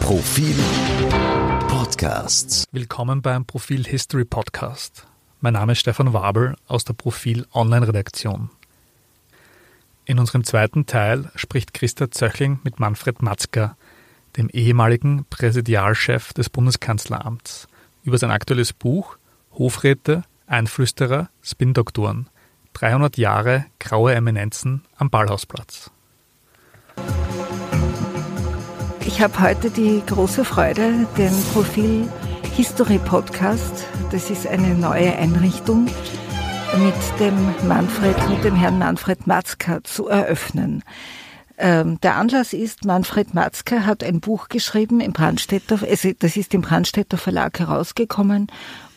Profil Podcasts. Willkommen beim Profil History Podcast. Mein Name ist Stefan Wabel aus der Profil Online Redaktion. In unserem zweiten Teil spricht Christa Zöchling mit Manfred Matzka, dem ehemaligen Präsidialchef des Bundeskanzleramts, über sein aktuelles Buch Hofräte, Einflüsterer, Spin-Doktoren. 300 Jahre graue Eminenzen am Ballhausplatz. Ich habe heute die große Freude, den Profil History Podcast, das ist eine neue Einrichtung, mit dem Manfred, mit dem Herrn Manfred Matzka zu eröffnen. Ähm, der Anlass ist, Manfred Matzka hat ein Buch geschrieben im Brandstätter, also das ist im Brandstätter Verlag herausgekommen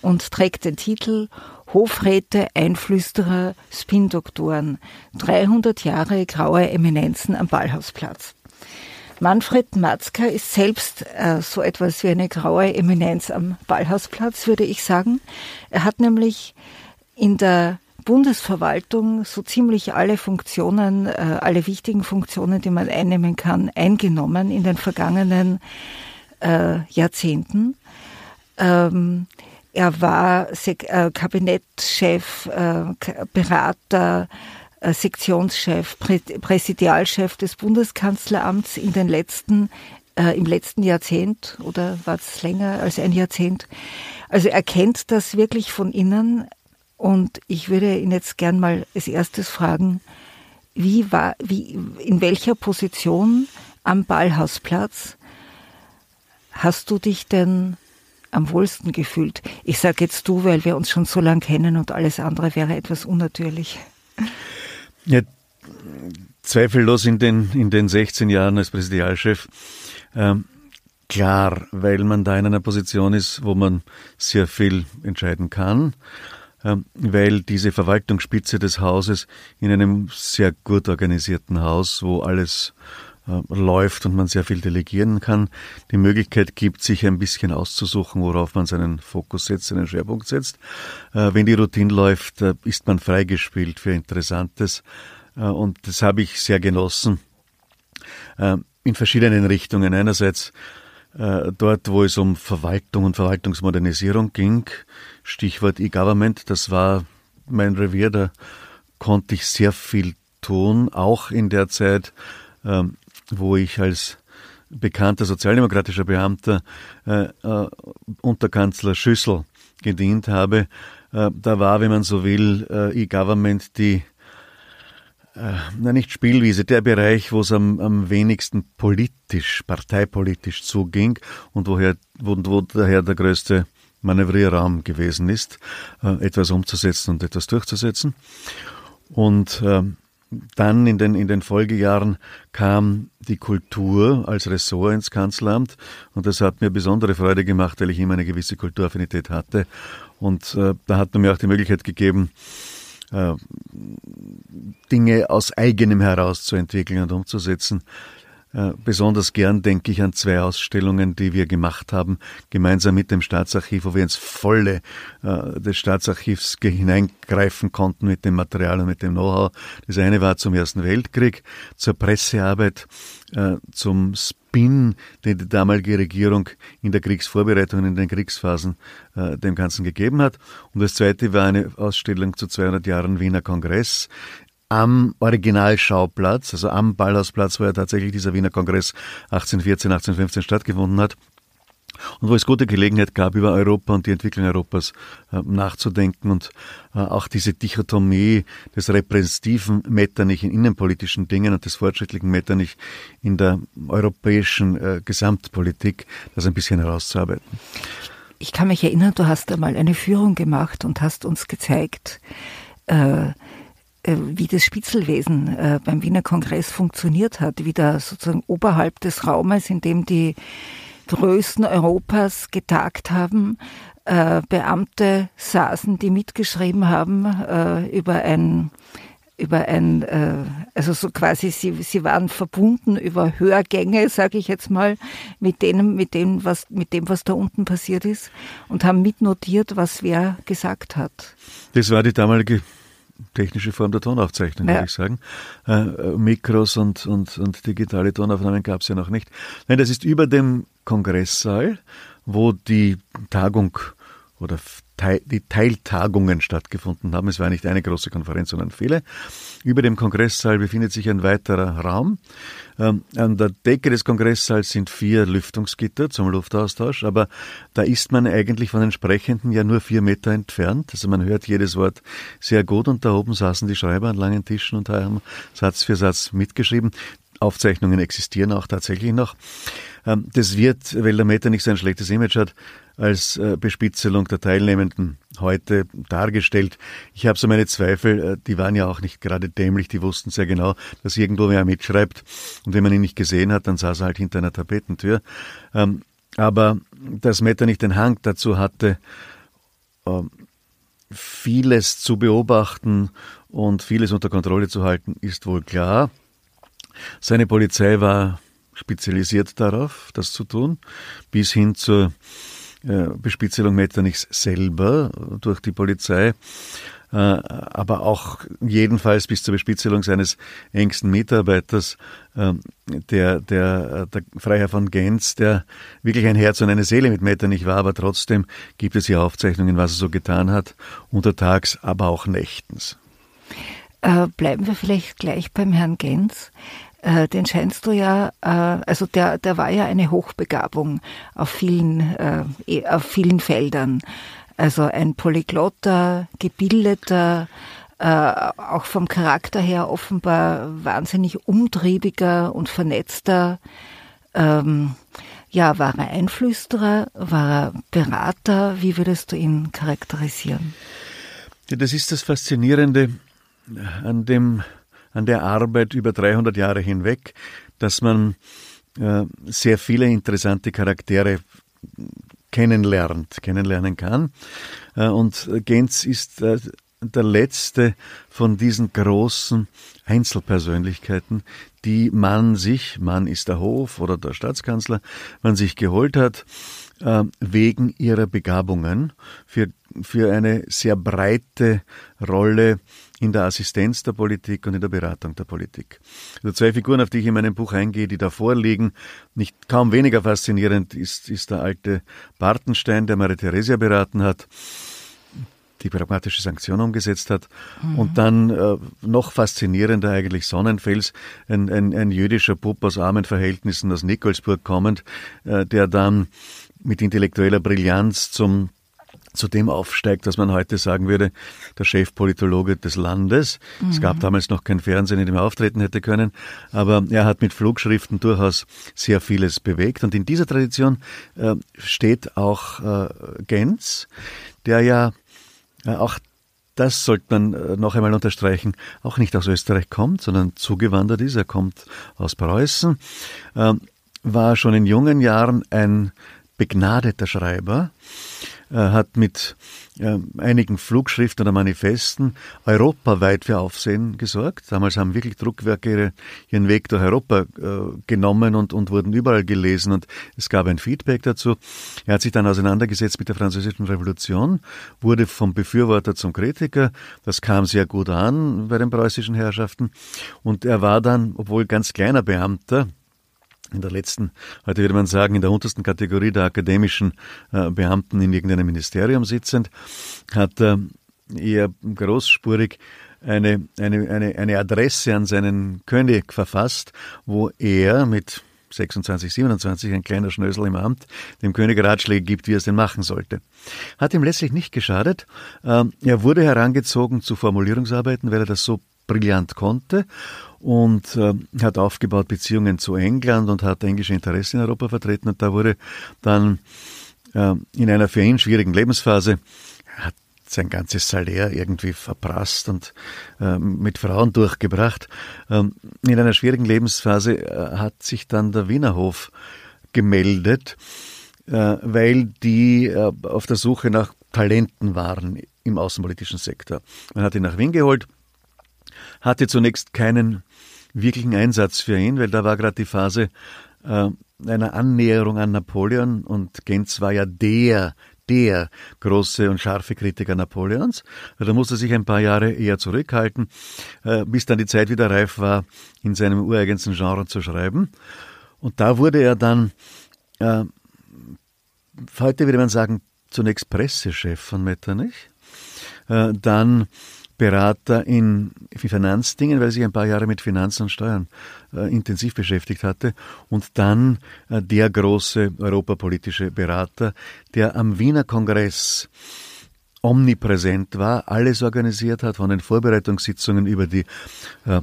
und trägt den Titel Hofräte, Einflüsterer, Spindoktoren. 300 Jahre graue Eminenzen am Ballhausplatz. Manfred Matzka ist selbst äh, so etwas wie eine graue Eminenz am Ballhausplatz, würde ich sagen. Er hat nämlich in der Bundesverwaltung so ziemlich alle Funktionen, äh, alle wichtigen Funktionen, die man einnehmen kann, eingenommen in den vergangenen äh, Jahrzehnten. Ähm, er war Sek äh, Kabinettschef, äh, Berater, Sektionschef, Prä Präsidialchef des Bundeskanzleramts in den letzten, äh, im letzten Jahrzehnt oder war es länger als ein Jahrzehnt. Also er kennt das wirklich von innen und ich würde ihn jetzt gern mal als erstes fragen, wie war, wie, in welcher Position am Ballhausplatz hast du dich denn am wohlsten gefühlt? Ich sage jetzt du, weil wir uns schon so lange kennen und alles andere wäre etwas unnatürlich. Ja, zweifellos in den, in den 16 Jahren als Präsidialchef. Ähm, klar, weil man da in einer Position ist, wo man sehr viel entscheiden kann, ähm, weil diese Verwaltungsspitze des Hauses in einem sehr gut organisierten Haus, wo alles äh, läuft und man sehr viel delegieren kann, die Möglichkeit gibt, sich ein bisschen auszusuchen, worauf man seinen Fokus setzt, seinen Schwerpunkt setzt. Äh, wenn die Routine läuft, äh, ist man freigespielt für Interessantes und das habe ich sehr genossen in verschiedenen Richtungen. Einerseits dort, wo es um Verwaltung und Verwaltungsmodernisierung ging, Stichwort E-Government, das war mein Revier, da konnte ich sehr viel tun, auch in der Zeit, ähm, wo ich als bekannter sozialdemokratischer Beamter äh, äh, unter Kanzler Schüssel gedient habe. Äh, da war, wenn man so will, äh, E-Government die äh, na nicht Spielwiese, der Bereich, wo es am, am wenigsten politisch, parteipolitisch zuging und woher, wo, wo daher der größte Manövrierraum gewesen ist, äh, etwas umzusetzen und etwas durchzusetzen. Und ähm, dann in den, in den Folgejahren kam die Kultur als Ressort ins Kanzleramt und das hat mir besondere Freude gemacht, weil ich immer eine gewisse Kulturaffinität hatte. Und äh, da hat man mir auch die Möglichkeit gegeben, äh, Dinge aus eigenem heraus zu entwickeln und umzusetzen. Äh, besonders gern denke ich an zwei Ausstellungen, die wir gemacht haben, gemeinsam mit dem Staatsarchiv, wo wir ins Volle äh, des Staatsarchivs hineingreifen konnten mit dem Material und mit dem Know-how. Das eine war zum Ersten Weltkrieg, zur Pressearbeit, äh, zum Spin, den die damalige Regierung in der Kriegsvorbereitung, in den Kriegsphasen dem Ganzen gegeben hat. Und das zweite war eine Ausstellung zu 200 Jahren Wiener Kongress, am Originalschauplatz, also am Ballhausplatz, wo ja tatsächlich dieser Wiener Kongress 1814, 1815 stattgefunden hat und wo es gute Gelegenheit gab, über Europa und die Entwicklung Europas äh, nachzudenken und äh, auch diese Dichotomie des repräsentativen Metternich in innenpolitischen Dingen und des fortschrittlichen Metternich in der europäischen äh, Gesamtpolitik, das ein bisschen herauszuarbeiten. Ich kann mich erinnern, du hast einmal eine Führung gemacht und hast uns gezeigt, wie das Spitzelwesen äh, beim Wiener Kongress funktioniert hat, wie da sozusagen oberhalb des Raumes, in dem die Größten Europas getagt haben, äh, Beamte saßen, die mitgeschrieben haben über ein über ein, also so quasi, sie, sie waren verbunden über Hörgänge, sage ich jetzt mal, mit denen, mit dem, was, mit dem, was da unten passiert ist und haben mitnotiert, was wer gesagt hat. Das war die damalige technische Form der Tonaufzeichnung, ja. würde ich sagen. Äh, Mikros und, und, und digitale Tonaufnahmen gab es ja noch nicht. Nein, das ist über dem Kongresssaal, wo die Tagung oder die Teiltagungen stattgefunden haben. Es war nicht eine große Konferenz, sondern viele. Über dem Kongresssaal befindet sich ein weiterer Raum. Ähm, an der Decke des Kongresssaals sind vier Lüftungsgitter zum Luftaustausch, aber da ist man eigentlich von den Sprechenden ja nur vier Meter entfernt. Also man hört jedes Wort sehr gut und da oben saßen die Schreiber an langen Tischen und haben Satz für Satz mitgeschrieben. Aufzeichnungen existieren auch tatsächlich noch. Ähm, das wird, weil der Meta nicht so ein schlechtes Image hat, als äh, Bespitzelung der Teilnehmenden heute dargestellt. Ich habe so meine Zweifel, äh, die waren ja auch nicht gerade dämlich, die wussten sehr genau, dass irgendwo wer mitschreibt und wenn man ihn nicht gesehen hat, dann saß er halt hinter einer Tapetentür. Ähm, aber dass Meta nicht den Hang dazu hatte, ähm, vieles zu beobachten und vieles unter Kontrolle zu halten, ist wohl klar. Seine Polizei war spezialisiert darauf, das zu tun, bis hin zur äh, Bespitzelung Metternichs selber durch die Polizei, äh, aber auch jedenfalls bis zur Bespitzelung seines engsten Mitarbeiters, äh, der, der, der Freiherr von Genz, der wirklich ein Herz und eine Seele mit Metternich war, aber trotzdem gibt es hier Aufzeichnungen, was er so getan hat, untertags, aber auch nächtens. Äh, bleiben wir vielleicht gleich beim Herrn Genz. Äh, den scheinst du ja, äh, also der, der war ja eine Hochbegabung auf vielen, äh, eh, auf vielen Feldern. Also ein polyglotter, gebildeter, äh, auch vom Charakter her offenbar wahnsinnig umtriebiger und vernetzter. Ähm, ja, war er Einflüsterer, war er Berater? Wie würdest du ihn charakterisieren? Ja, das ist das Faszinierende an dem an der Arbeit über 300 Jahre hinweg, dass man äh, sehr viele interessante Charaktere kennenlernt, kennenlernen kann. Äh, und Genz ist äh, der letzte von diesen großen Einzelpersönlichkeiten, die man sich, man ist der Hof oder der Staatskanzler, man sich geholt hat, äh, wegen ihrer Begabungen für, für eine sehr breite Rolle in der Assistenz der Politik und in der Beratung der Politik. Also zwei Figuren, auf die ich in meinem Buch eingehe, die davor liegen, nicht kaum weniger faszinierend ist, ist der alte Bartenstein, der Maria Theresia beraten hat die pragmatische Sanktion umgesetzt hat. Mhm. Und dann äh, noch faszinierender eigentlich Sonnenfels, ein, ein, ein jüdischer Bub aus armen Verhältnissen aus Nikolsburg kommend, äh, der dann mit intellektueller Brillanz zum zu dem aufsteigt, was man heute sagen würde, der Chefpolitologe des Landes. Mhm. Es gab mhm. damals noch kein Fernsehen, in dem er auftreten hätte können, aber er hat mit Flugschriften durchaus sehr vieles bewegt. Und in dieser Tradition äh, steht auch äh, Genz, der ja äh, auch das sollte man äh, noch einmal unterstreichen, auch nicht aus Österreich kommt, sondern zugewandert ist. Er kommt aus Preußen, äh, war schon in jungen Jahren ein begnadeter Schreiber, hat mit äh, einigen Flugschriften oder Manifesten europaweit für Aufsehen gesorgt. Damals haben wirklich Druckwerke ihre, ihren Weg durch Europa äh, genommen und, und wurden überall gelesen und es gab ein Feedback dazu. Er hat sich dann auseinandergesetzt mit der Französischen Revolution, wurde vom Befürworter zum Kritiker. Das kam sehr gut an bei den preußischen Herrschaften und er war dann, obwohl ganz kleiner Beamter, in der letzten, heute würde man sagen, in der untersten Kategorie der akademischen äh, Beamten in irgendeinem Ministerium sitzend, hat er eher großspurig eine, eine, eine, eine Adresse an seinen König verfasst, wo er mit 26, 27, ein kleiner Schnösel im Amt, dem König Ratschläge gibt, wie er es denn machen sollte. Hat ihm letztlich nicht geschadet. Ähm, er wurde herangezogen zu Formulierungsarbeiten, weil er das so brillant konnte und äh, hat aufgebaut Beziehungen zu England und hat englische Interessen in Europa vertreten und da wurde dann äh, in einer für ihn schwierigen Lebensphase hat sein ganzes Salär irgendwie verprasst und äh, mit Frauen durchgebracht. Ähm, in einer schwierigen Lebensphase äh, hat sich dann der Wienerhof gemeldet, äh, weil die äh, auf der Suche nach Talenten waren im außenpolitischen Sektor. Man hat ihn nach Wien geholt, hatte zunächst keinen wirklichen Einsatz für ihn, weil da war gerade die Phase äh, einer Annäherung an Napoleon und Genz war ja der der große und scharfe Kritiker Napoleons. Da musste er sich ein paar Jahre eher zurückhalten, äh, bis dann die Zeit wieder reif war, in seinem ureigensten Genre zu schreiben. Und da wurde er dann, äh, heute würde man sagen, zunächst Pressechef von Metternich, äh, dann Berater in Finanzdingen, weil sich ein paar Jahre mit Finanzen und Steuern äh, intensiv beschäftigt hatte. Und dann äh, der große europapolitische Berater, der am Wiener Kongress omnipräsent war, alles organisiert hat, von den Vorbereitungssitzungen über die äh,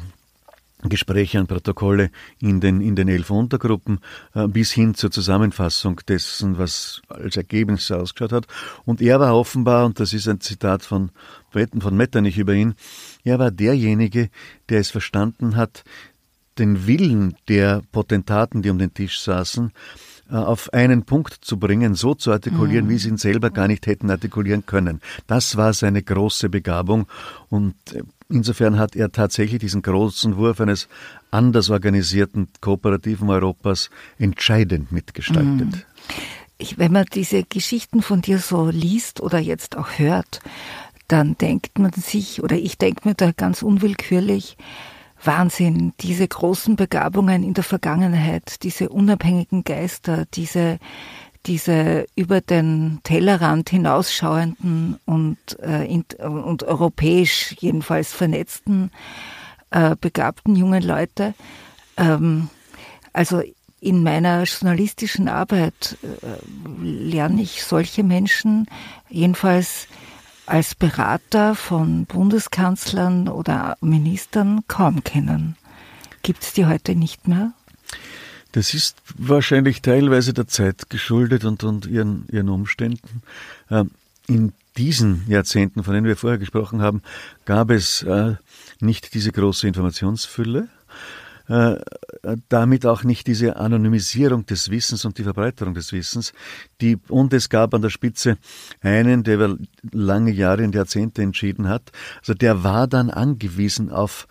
Gespräche und Protokolle in den, in den elf Untergruppen äh, bis hin zur Zusammenfassung dessen, was als Ergebnis ausgeschaut hat. Und er war offenbar, und das ist ein Zitat von Bretten von Metternich über ihn, er war derjenige, der es verstanden hat, den Willen der Potentaten, die um den Tisch saßen, äh, auf einen Punkt zu bringen, so zu artikulieren, mhm. wie sie ihn selber gar nicht hätten artikulieren können. Das war seine große Begabung und äh, insofern hat er tatsächlich diesen großen Wurf eines anders organisierten kooperativen Europas entscheidend mitgestaltet. Mhm. Ich, wenn man diese Geschichten von dir so liest oder jetzt auch hört, dann denkt man sich, oder ich denke mir da ganz unwillkürlich, Wahnsinn, diese großen Begabungen in der Vergangenheit, diese unabhängigen Geister, diese, diese über den Tellerrand hinausschauenden und, äh, in, und europäisch jedenfalls vernetzten, äh, begabten jungen Leute. Ähm, also in meiner journalistischen Arbeit äh, lerne ich solche Menschen jedenfalls als Berater von Bundeskanzlern oder Ministern kaum kennen. Gibt es die heute nicht mehr? Das ist wahrscheinlich teilweise der Zeit geschuldet und, und ihren, ihren Umständen. Ähm, in diesen Jahrzehnten, von denen wir vorher gesprochen haben, gab es äh, nicht diese große Informationsfülle äh, damit auch nicht diese Anonymisierung des Wissens und die Verbreiterung des Wissens. Die, und es gab an der Spitze einen, der über lange Jahre und Jahrzehnte entschieden hat. Also der war dann angewiesen auf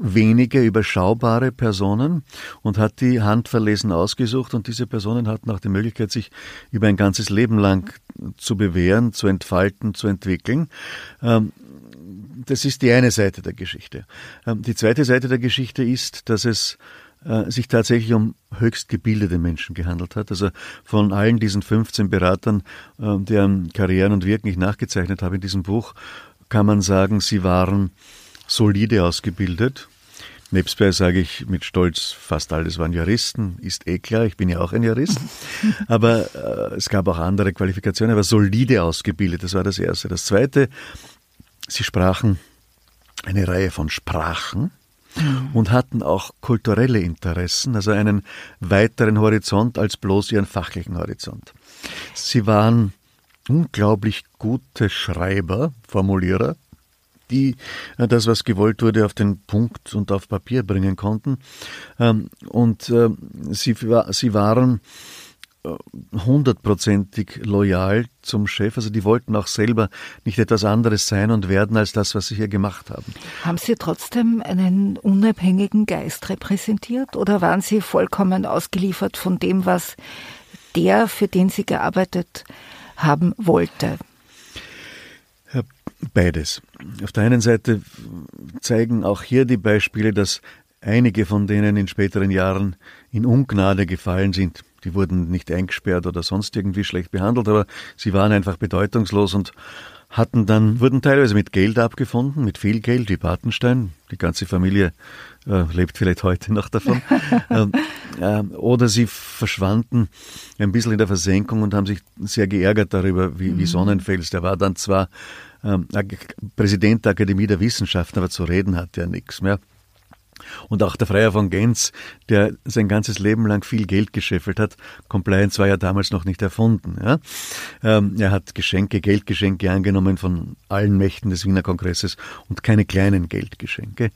wenige überschaubare Personen und hat die handverlesen ausgesucht und diese Personen hatten auch die Möglichkeit, sich über ein ganzes Leben lang zu bewähren, zu entfalten, zu entwickeln. Ähm, das ist die eine Seite der Geschichte. Ähm, die zweite Seite der Geschichte ist, dass es äh, sich tatsächlich um höchst gebildete Menschen gehandelt hat. Also von allen diesen 15 Beratern, ähm, deren Karrieren und Wirken ich nachgezeichnet habe in diesem Buch, kann man sagen, sie waren solide ausgebildet. Nebstbei sage ich mit Stolz, fast alles waren Juristen, ist eh klar, ich bin ja auch ein Jurist. Aber äh, es gab auch andere Qualifikationen, aber solide ausgebildet, das war das Erste. Das Zweite, Sie sprachen eine Reihe von Sprachen mhm. und hatten auch kulturelle Interessen, also einen weiteren Horizont als bloß ihren fachlichen Horizont. Sie waren unglaublich gute Schreiber, Formulierer, die äh, das, was gewollt wurde, auf den Punkt und auf Papier bringen konnten. Ähm, und äh, sie, sie waren hundertprozentig loyal zum Chef. Also die wollten auch selber nicht etwas anderes sein und werden als das, was sie hier gemacht haben. Haben Sie trotzdem einen unabhängigen Geist repräsentiert oder waren Sie vollkommen ausgeliefert von dem, was der, für den Sie gearbeitet haben, wollte? Beides. Auf der einen Seite zeigen auch hier die Beispiele, dass einige von denen in späteren Jahren in Ungnade gefallen sind. Die wurden nicht eingesperrt oder sonst irgendwie schlecht behandelt, aber sie waren einfach bedeutungslos und hatten dann, wurden teilweise mit Geld abgefunden, mit viel Geld, wie Patenstein. Die ganze Familie äh, lebt vielleicht heute noch davon. ähm, äh, oder sie verschwanden ein bisschen in der Versenkung und haben sich sehr geärgert darüber, wie, wie mhm. Sonnenfels. Der war dann zwar ähm, Präsident der Akademie der Wissenschaften, aber zu reden hatte er nichts mehr. Und auch der Freier von Genz, der sein ganzes Leben lang viel Geld gescheffelt hat. Compliance war ja damals noch nicht erfunden. Ja? Ähm, er hat Geschenke, Geldgeschenke angenommen von allen Mächten des Wiener Kongresses und keine kleinen Geldgeschenke.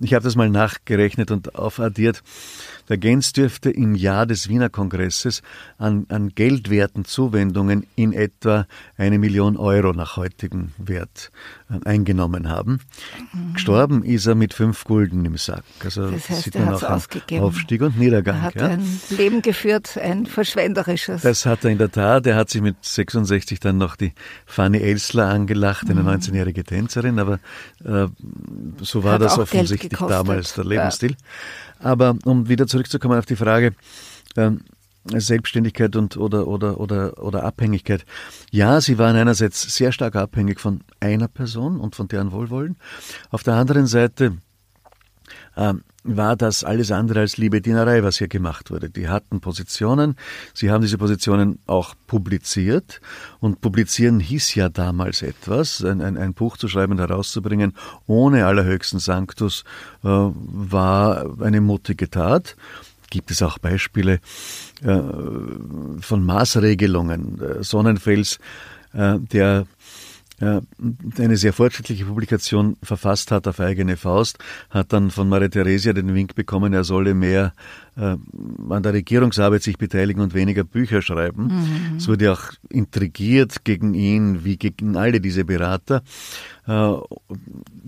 Ich habe das mal nachgerechnet und aufaddiert. Der Gens dürfte im Jahr des Wiener Kongresses an, an geldwerten Zuwendungen in etwa eine Million Euro nach heutigem Wert äh, eingenommen haben. Mhm. Gestorben ist er mit fünf Gulden im Sack. Also das heißt, sieht man auch ausgegeben. Aufstieg und Niedergang. Er hat ja. ein Leben geführt, ein verschwenderisches. Das hat er in der Tat. Er hat sich mit 66 dann noch die Fanny Elsler angelacht, eine mhm. 19-jährige Tänzerin, aber äh, so war hat das offensichtlich damals der Lebensstil. Ja. Aber um wieder zurückzukommen auf die Frage, äh, Selbstständigkeit und oder oder oder oder Abhängigkeit. Ja, sie waren einerseits sehr stark abhängig von einer Person und von deren Wohlwollen. Auf der anderen Seite ähm, war das alles andere als Liebedienerei, was hier gemacht wurde. Die hatten Positionen, sie haben diese Positionen auch publiziert und publizieren hieß ja damals etwas, ein, ein, ein Buch zu schreiben und herauszubringen ohne allerhöchsten Sanctus äh, war eine mutige Tat. Gibt es auch Beispiele äh, von Maßregelungen. Äh, Sonnenfels, äh, der eine sehr fortschrittliche Publikation verfasst hat auf eigene Faust, hat dann von Maria Theresia den Wink bekommen, er solle mehr äh, an der Regierungsarbeit sich beteiligen und weniger Bücher schreiben. Mhm. Es wurde auch intrigiert gegen ihn, wie gegen alle diese Berater. Äh,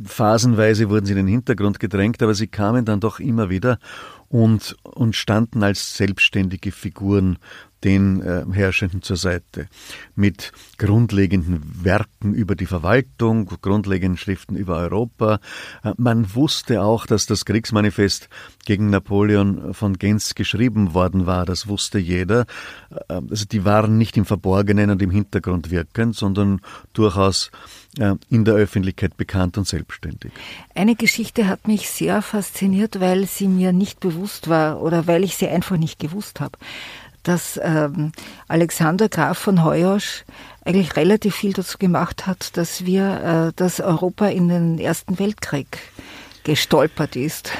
phasenweise wurden sie in den Hintergrund gedrängt, aber sie kamen dann doch immer wieder und, und standen als selbstständige Figuren den äh, Herrschenden zur Seite. Mit grundlegenden Werken über die Verwaltung, grundlegenden Schriften über Europa. Äh, man wusste auch, dass das Kriegsmanifest gegen Napoleon von Gens geschrieben worden war. Das wusste jeder. Äh, also die waren nicht im Verborgenen und im Hintergrund wirkend, sondern durchaus äh, in der Öffentlichkeit bekannt und selbstständig. Eine Geschichte hat mich sehr fasziniert, weil sie mir nicht bewusst war oder weil ich sie einfach nicht gewusst habe dass ähm, Alexander Graf von Heuosch eigentlich relativ viel dazu gemacht hat, dass wir, äh, dass Europa in den Ersten Weltkrieg gestolpert ist.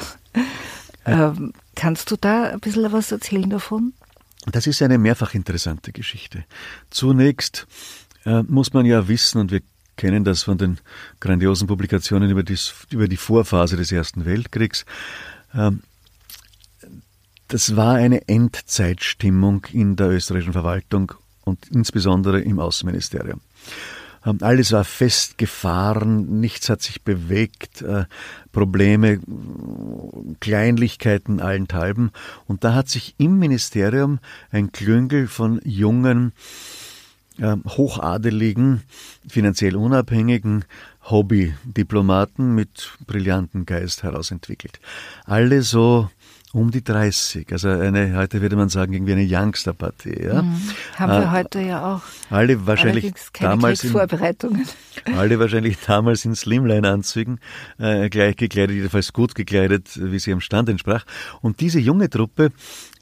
Ähm, kannst du da ein bisschen was erzählen davon? Das ist eine mehrfach interessante Geschichte. Zunächst äh, muss man ja wissen, und wir kennen das von den grandiosen Publikationen über, dies, über die Vorphase des Ersten Weltkriegs, äh, das war eine Endzeitstimmung in der österreichischen Verwaltung und insbesondere im Außenministerium. Ähm, alles war festgefahren, nichts hat sich bewegt, äh, Probleme, Kleinlichkeiten allenthalben. Und da hat sich im Ministerium ein Klüngel von jungen, ähm, hochadeligen, finanziell unabhängigen Hobbydiplomaten mit brillantem Geist herausentwickelt. Alle so um die 30. Also eine, heute würde man sagen, irgendwie eine Youngster-Partie. Ja? Mhm. Haben wir äh, heute ja auch. Alle wahrscheinlich damals in. Alle wahrscheinlich damals in Slimline-Anzügen, äh, gleich gekleidet, jedenfalls gut gekleidet, wie sie am Stand entsprach. Und diese junge Truppe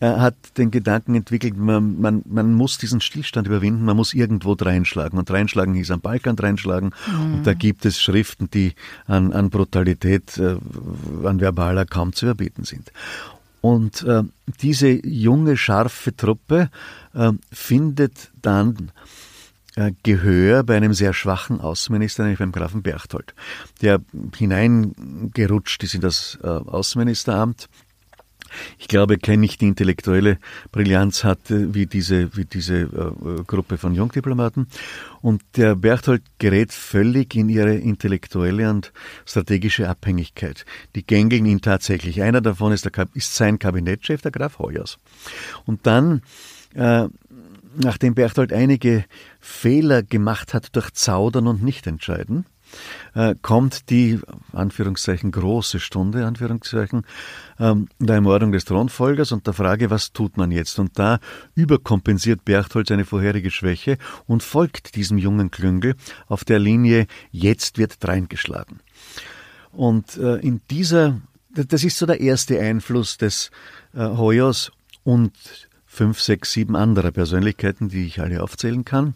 äh, hat den Gedanken entwickelt, man, man, man muss diesen Stillstand überwinden, man muss irgendwo dreinschlagen. Und dreinschlagen hieß am Balkan dreinschlagen. Mhm. Und da gibt es Schriften, die an, an Brutalität, äh, an verbaler kaum zu überbieten sind. Und äh, diese junge, scharfe Truppe äh, findet dann äh, Gehör bei einem sehr schwachen Außenminister, nämlich beim Grafen Berchtold, der hineingerutscht ist in das äh, Außenministeramt ich glaube, kein nicht intellektuelle Brillanz hatte wie diese, wie diese äh, Gruppe von Jungdiplomaten. Und der Berthold gerät völlig in ihre intellektuelle und strategische Abhängigkeit. Die gängeln ihn tatsächlich. Einer davon ist, der, ist sein Kabinettchef, der Graf Hoyers. Und dann, äh, nachdem Berthold einige Fehler gemacht hat durch Zaudern und Nichtentscheiden, äh, kommt die, Anführungszeichen, große Stunde, Anführungszeichen, ähm, der Ermordung des Thronfolgers und der Frage, was tut man jetzt? Und da überkompensiert Berchtold seine vorherige Schwäche und folgt diesem jungen Klüngel auf der Linie, jetzt wird dreingeschlagen. Und äh, in dieser, das ist so der erste Einfluss des äh, Hoyos und fünf, sechs, sieben anderer Persönlichkeiten, die ich alle aufzählen kann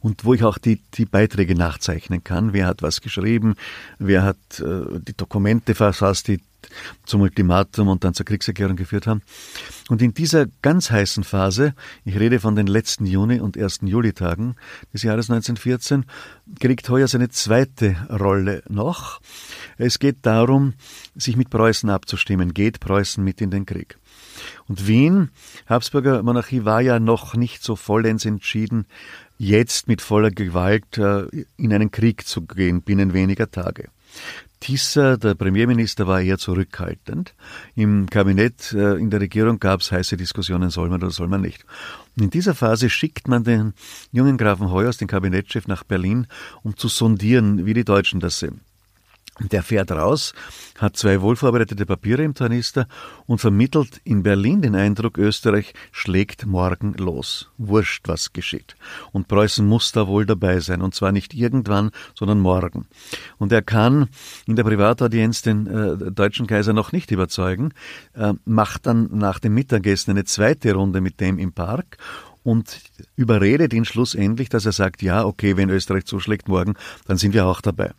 und wo ich auch die, die Beiträge nachzeichnen kann. Wer hat was geschrieben, wer hat äh, die Dokumente verfasst, die zum Ultimatum und dann zur Kriegserklärung geführt haben. Und in dieser ganz heißen Phase, ich rede von den letzten Juni- und ersten Julitagen des Jahres 1914, kriegt Heuer seine zweite Rolle noch. Es geht darum, sich mit Preußen abzustimmen. Geht Preußen mit in den Krieg? Und Wien, Habsburger Monarchie, war ja noch nicht so vollends entschieden, jetzt mit voller Gewalt äh, in einen Krieg zu gehen binnen weniger Tage. Tisser, der Premierminister, war eher zurückhaltend. Im Kabinett, äh, in der Regierung gab es heiße Diskussionen, soll man oder soll man nicht. Und in dieser Phase schickt man den jungen Grafen Heuers, den Kabinettschef, nach Berlin, um zu sondieren, wie die Deutschen das sehen. Der fährt raus, hat zwei wohlvorbereitete Papiere im Tornister und vermittelt in Berlin den Eindruck, Österreich schlägt morgen los. Wurscht, was geschieht. Und Preußen muss da wohl dabei sein. Und zwar nicht irgendwann, sondern morgen. Und er kann in der Privataudienz den äh, deutschen Kaiser noch nicht überzeugen, äh, macht dann nach dem Mittagessen eine zweite Runde mit dem im Park und überredet ihn schlussendlich, dass er sagt, ja, okay, wenn Österreich zuschlägt morgen, dann sind wir auch dabei.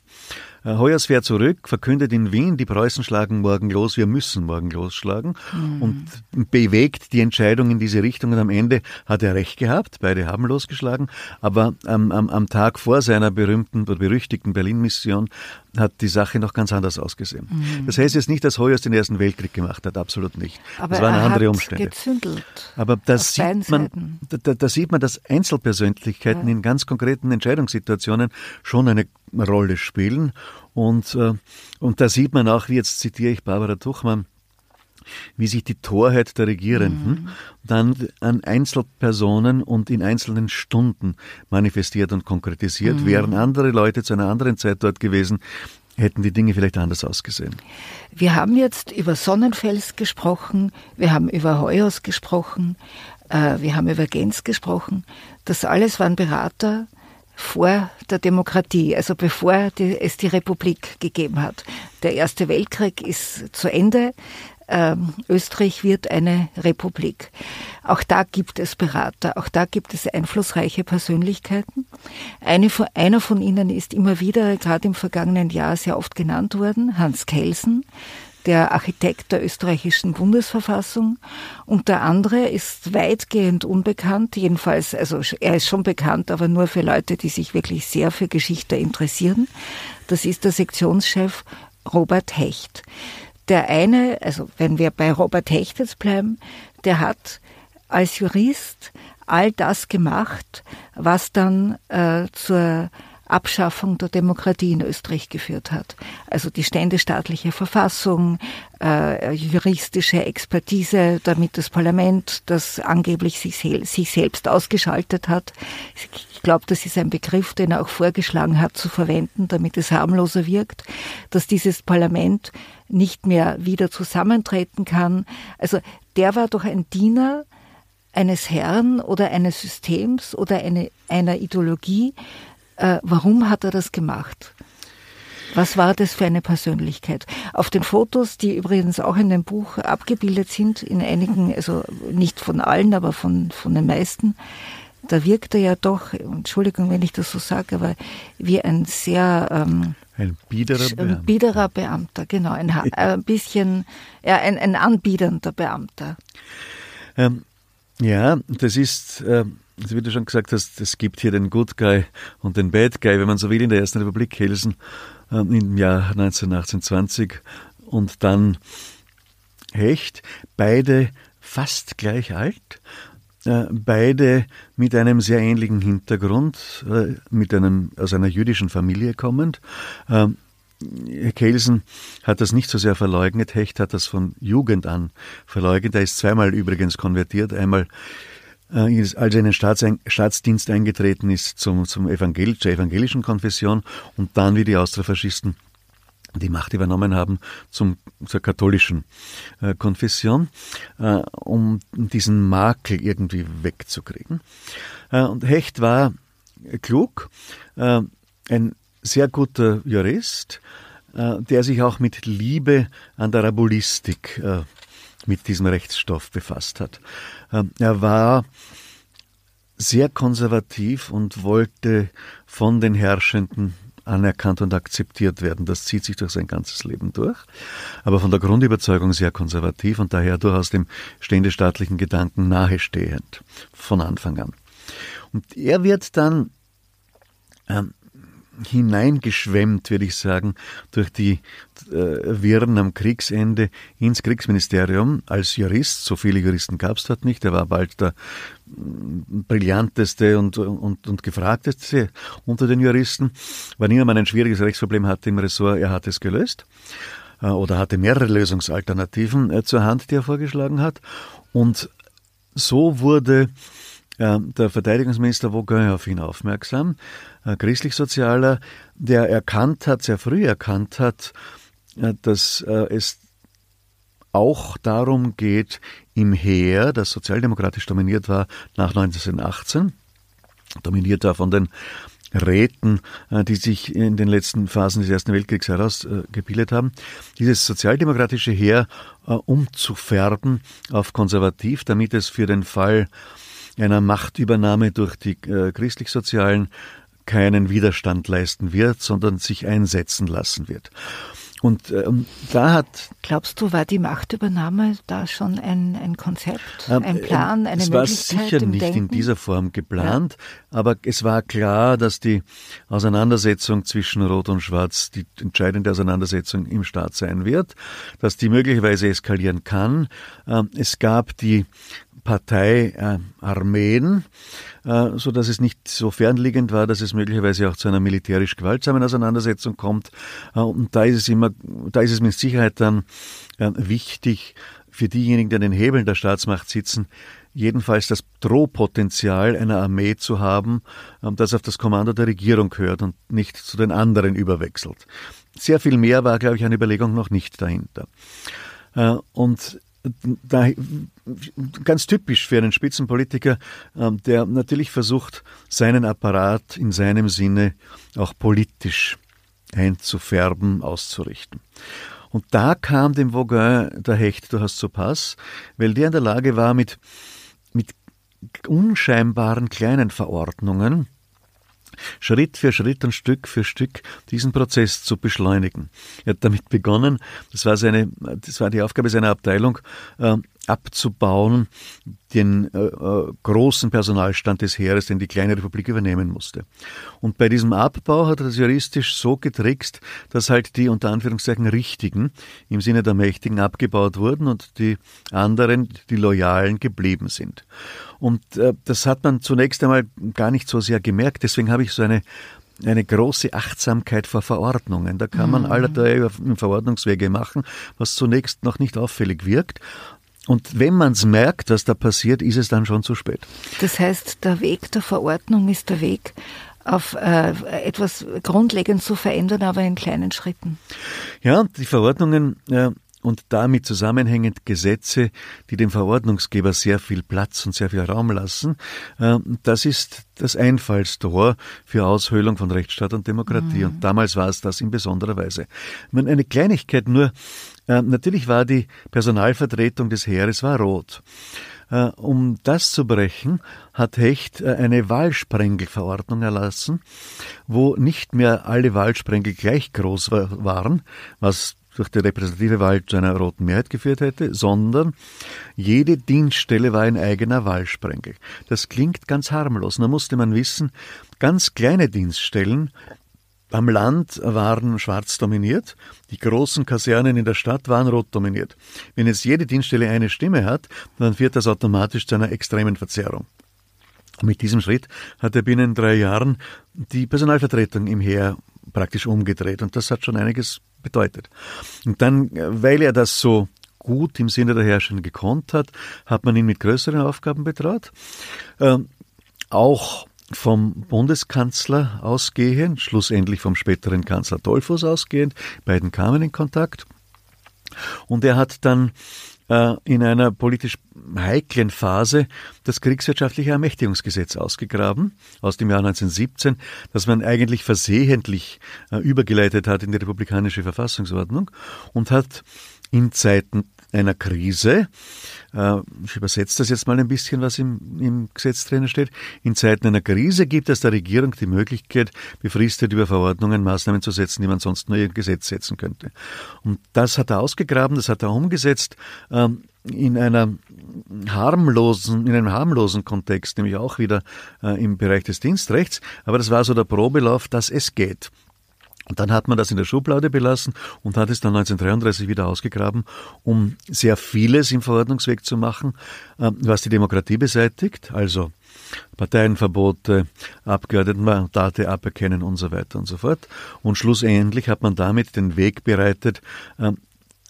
Äh, Heuers fährt zurück, verkündet in Wien, die Preußen schlagen morgen los, wir müssen morgen losschlagen mhm. und bewegt die Entscheidung in diese Richtung und am Ende hat er recht gehabt, beide haben losgeschlagen, aber am, am, am Tag vor seiner berühmten oder berüchtigten Berlin-Mission hat die Sache noch ganz anders ausgesehen. Mhm. Das heißt jetzt nicht, dass Heuers den Ersten Weltkrieg gemacht hat, absolut nicht. Aber das waren andere Umstände. Gezündelt Aber da sieht, man, da, da, sieht man, dass Einzelpersönlichkeiten ja. in ganz konkreten Entscheidungssituationen schon eine Rolle spielen. Und, äh, und da sieht man auch, wie jetzt zitiere ich Barbara Tuchmann, wie sich die Torheit der Regierenden mhm. dann an Einzelpersonen und in einzelnen Stunden manifestiert und konkretisiert. Mhm. Wären andere Leute zu einer anderen Zeit dort gewesen, hätten die Dinge vielleicht anders ausgesehen. Wir haben jetzt über Sonnenfels gesprochen, wir haben über Heuers gesprochen, äh, wir haben über Gens gesprochen. Das alles waren Berater, vor der Demokratie, also bevor die, es die Republik gegeben hat. Der Erste Weltkrieg ist zu Ende. Ähm, Österreich wird eine Republik. Auch da gibt es Berater, auch da gibt es einflussreiche Persönlichkeiten. Eine einer von ihnen ist immer wieder, gerade im vergangenen Jahr, sehr oft genannt worden, Hans Kelsen, der Architekt der österreichischen Bundesverfassung und der andere ist weitgehend unbekannt, jedenfalls, also er ist schon bekannt, aber nur für Leute, die sich wirklich sehr für Geschichte interessieren. Das ist der Sektionschef Robert Hecht. Der eine, also wenn wir bei Robert Hecht jetzt bleiben, der hat als Jurist all das gemacht, was dann äh, zur Abschaffung der Demokratie in Österreich geführt hat. Also die ständestaatliche Verfassung, äh, juristische Expertise, damit das Parlament, das angeblich sich, sich selbst ausgeschaltet hat. Ich glaube, das ist ein Begriff, den er auch vorgeschlagen hat zu verwenden, damit es harmloser wirkt, dass dieses Parlament nicht mehr wieder zusammentreten kann. Also der war doch ein Diener eines Herrn oder eines Systems oder eine, einer Ideologie, warum hat er das gemacht? Was war das für eine Persönlichkeit? Auf den Fotos, die übrigens auch in dem Buch abgebildet sind, in einigen, also nicht von allen, aber von, von den meisten, da wirkt er ja doch, Entschuldigung, wenn ich das so sage, aber wie ein sehr ähm, ein biederer Beamter. Ein biederer Beamter, genau, ein, ein bisschen, ja, ein, ein anbiedernder Beamter. Ähm, ja, das ist, ähm, also wie du schon gesagt hast, es gibt hier den Good Guy und den Bad Guy, wenn man so will, in der Ersten Republik Helsen äh, im Jahr 1918, und dann Hecht, beide fast gleich alt, äh, beide mit einem sehr ähnlichen Hintergrund, äh, mit einem, aus einer jüdischen Familie kommend. Ähm, Kelsen hat das nicht so sehr verleugnet, Hecht hat das von Jugend an verleugnet. Er ist zweimal übrigens konvertiert, einmal als er in den Staatsdienst eingetreten ist zum, zum Evangel zur evangelischen Konfession und dann, wie die Austrofaschisten die Macht übernommen haben, zum, zur katholischen äh, Konfession, äh, um diesen Makel irgendwie wegzukriegen. Äh, und Hecht war klug, äh, ein sehr guter Jurist, äh, der sich auch mit Liebe an der Rabulistik mit diesem Rechtsstoff befasst hat. Ähm, er war sehr konservativ und wollte von den Herrschenden anerkannt und akzeptiert werden. Das zieht sich durch sein ganzes Leben durch. Aber von der Grundüberzeugung sehr konservativ und daher durchaus dem ständestaatlichen Gedanken nahestehend von Anfang an. Und er wird dann ähm, hineingeschwemmt, würde ich sagen, durch die äh, Wirren am Kriegsende ins Kriegsministerium als Jurist. So viele Juristen gab es dort nicht. Er war bald der mm, brillanteste und, und, und gefragteste unter den Juristen. Wann immer man ein schwieriges Rechtsproblem hatte im Ressort, er hat es gelöst äh, oder hatte mehrere Lösungsalternativen äh, zur Hand, die er vorgeschlagen hat. Und so wurde äh, der Verteidigungsminister Vaughan auf ihn aufmerksam, christlich-sozialer, der erkannt hat, sehr früh erkannt hat, dass es auch darum geht, im Heer, das sozialdemokratisch dominiert war nach 1918, dominiert war von den Räten, äh, die sich in den letzten Phasen des Ersten Weltkriegs herausgebildet haben, dieses sozialdemokratische Heer äh, umzufärben auf konservativ, damit es für den Fall einer Machtübernahme durch die äh, christlich-sozialen keinen Widerstand leisten wird, sondern sich einsetzen lassen wird. Und ähm, da hat. Glaubst du, war die Machtübernahme da schon ein, ein Konzept, ähm, ein Plan, eine es Möglichkeit? Es war sicher nicht Denken? in dieser Form geplant, ja. aber es war klar, dass die Auseinandersetzung zwischen Rot und Schwarz die entscheidende Auseinandersetzung im Staat sein wird, dass die möglicherweise eskalieren kann. Ähm, es gab die Parteiarmeen, äh, äh, so dass es nicht so fernliegend war, dass es möglicherweise auch zu einer militärisch gewaltsamen Auseinandersetzung kommt. Äh, und da ist es immer, da ist es mit Sicherheit dann äh, wichtig für diejenigen, die an den Hebeln der Staatsmacht sitzen, jedenfalls das Drohpotenzial einer Armee zu haben, ähm, das auf das Kommando der Regierung hört und nicht zu den anderen überwechselt. Sehr viel mehr war, glaube ich, eine Überlegung noch nicht dahinter. Und da, ganz typisch für einen Spitzenpolitiker, ähm, der natürlich versucht, seinen Apparat in seinem Sinne auch politisch einzufärben, auszurichten. Und da kam dem Vaughan der Hecht durchaus zu Pass, weil der in der Lage war, mit, mit unscheinbaren kleinen Verordnungen Schritt für Schritt und Stück für Stück diesen Prozess zu beschleunigen. Er hat damit begonnen, das war seine, das war die Aufgabe seiner Abteilung, äh, abzubauen, den äh, äh, großen Personalstand des Heeres, den die kleine Republik übernehmen musste. Und bei diesem Abbau hat er das juristisch so getrickst, dass halt die unter Anführungszeichen Richtigen im Sinne der Mächtigen abgebaut wurden und die anderen, die Loyalen, geblieben sind. Und äh, das hat man zunächst einmal gar nicht so sehr gemerkt. Deswegen habe ich so eine eine große Achtsamkeit vor Verordnungen. Da kann man mhm. allerlei Verordnungswege machen, was zunächst noch nicht auffällig wirkt. Und wenn man es merkt, was da passiert, ist es dann schon zu spät. Das heißt, der Weg der Verordnung ist der Weg, auf äh, etwas grundlegend zu verändern, aber in kleinen Schritten. Ja, die Verordnungen äh, und damit zusammenhängend Gesetze, die dem Verordnungsgeber sehr viel Platz und sehr viel Raum lassen. Ähm, das ist das Einfallstor für Aushöhlung von Rechtsstaat und Demokratie. Mhm. Und damals war es das in besonderer Weise. Eine Kleinigkeit nur. Ähm, natürlich war die Personalvertretung des Heeres war rot. Äh, um das zu brechen, hat Hecht äh, eine Wahlsprengelverordnung erlassen, wo nicht mehr alle Wahlsprengel gleich groß waren, was durch die repräsentative Wahl zu einer roten Mehrheit geführt hätte, sondern jede Dienststelle war ein eigener Wahlsprengel. Das klingt ganz harmlos. Da musste man wissen, ganz kleine Dienststellen am Land waren schwarz dominiert, die großen Kasernen in der Stadt waren rot dominiert. Wenn jetzt jede Dienststelle eine Stimme hat, dann führt das automatisch zu einer extremen Verzerrung. Mit diesem Schritt hat er binnen drei Jahren die Personalvertretung im Heer praktisch umgedreht und das hat schon einiges bedeutet. Und dann, weil er das so gut im Sinne der Herrschenden gekonnt hat, hat man ihn mit größeren Aufgaben betraut. Ähm, auch vom Bundeskanzler ausgehend, schlussendlich vom späteren Kanzler Dollfuss ausgehend, beiden kamen in Kontakt. Und er hat dann äh, in einer politisch heiklen Phase das kriegswirtschaftliche Ermächtigungsgesetz ausgegraben aus dem Jahr 1917, das man eigentlich versehentlich äh, übergeleitet hat in die republikanische Verfassungsordnung und hat in Zeiten einer Krise, äh, ich übersetze das jetzt mal ein bisschen, was im, im Gesetz drinnen steht, in Zeiten einer Krise gibt es der Regierung die Möglichkeit, befristet über Verordnungen Maßnahmen zu setzen, die man sonst nur im Gesetz setzen könnte. Und das hat er ausgegraben, das hat er umgesetzt. Ähm, in einer harmlosen, in einem harmlosen Kontext, nämlich auch wieder äh, im Bereich des Dienstrechts. Aber das war so der Probelauf, dass es geht. Und dann hat man das in der Schublade belassen und hat es dann 1933 wieder ausgegraben, um sehr vieles im Verordnungsweg zu machen, äh, was die Demokratie beseitigt, also Parteienverbote, Abgeordnetenmandate aberkennen und so weiter und so fort. Und schlussendlich hat man damit den Weg bereitet, äh,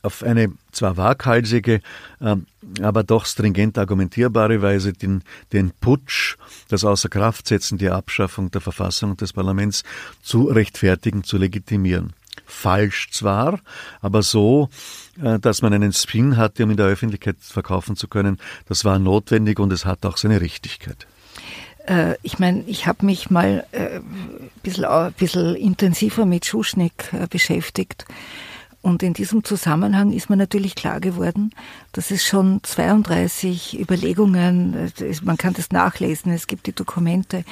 auf eine zwar waghalsige, ähm, aber doch stringent argumentierbare Weise den, den Putsch, das Außerkraftsetzen, die Abschaffung der Verfassung des Parlaments zu rechtfertigen, zu legitimieren. Falsch zwar, aber so, äh, dass man einen Spin hatte, um in der Öffentlichkeit verkaufen zu können, das war notwendig und es hat auch seine Richtigkeit. Äh, ich meine, ich habe mich mal äh, ein bisschen, ein bisschen intensiver mit Schuschnigg beschäftigt. Und in diesem Zusammenhang ist mir natürlich klar geworden, dass es schon 32 Überlegungen, man kann das nachlesen, es gibt die Dokumente,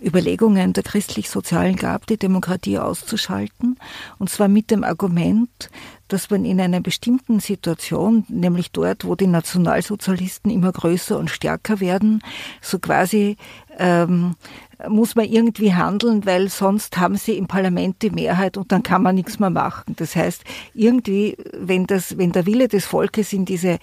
Überlegungen der Christlich-Sozialen gab, die Demokratie auszuschalten. Und zwar mit dem Argument, dass man in einer bestimmten Situation, nämlich dort, wo die Nationalsozialisten immer größer und stärker werden, so quasi ähm, muss man irgendwie handeln, weil sonst haben sie im Parlament die Mehrheit und dann kann man nichts mehr machen. Das heißt, irgendwie, wenn das, wenn der Wille des Volkes in diese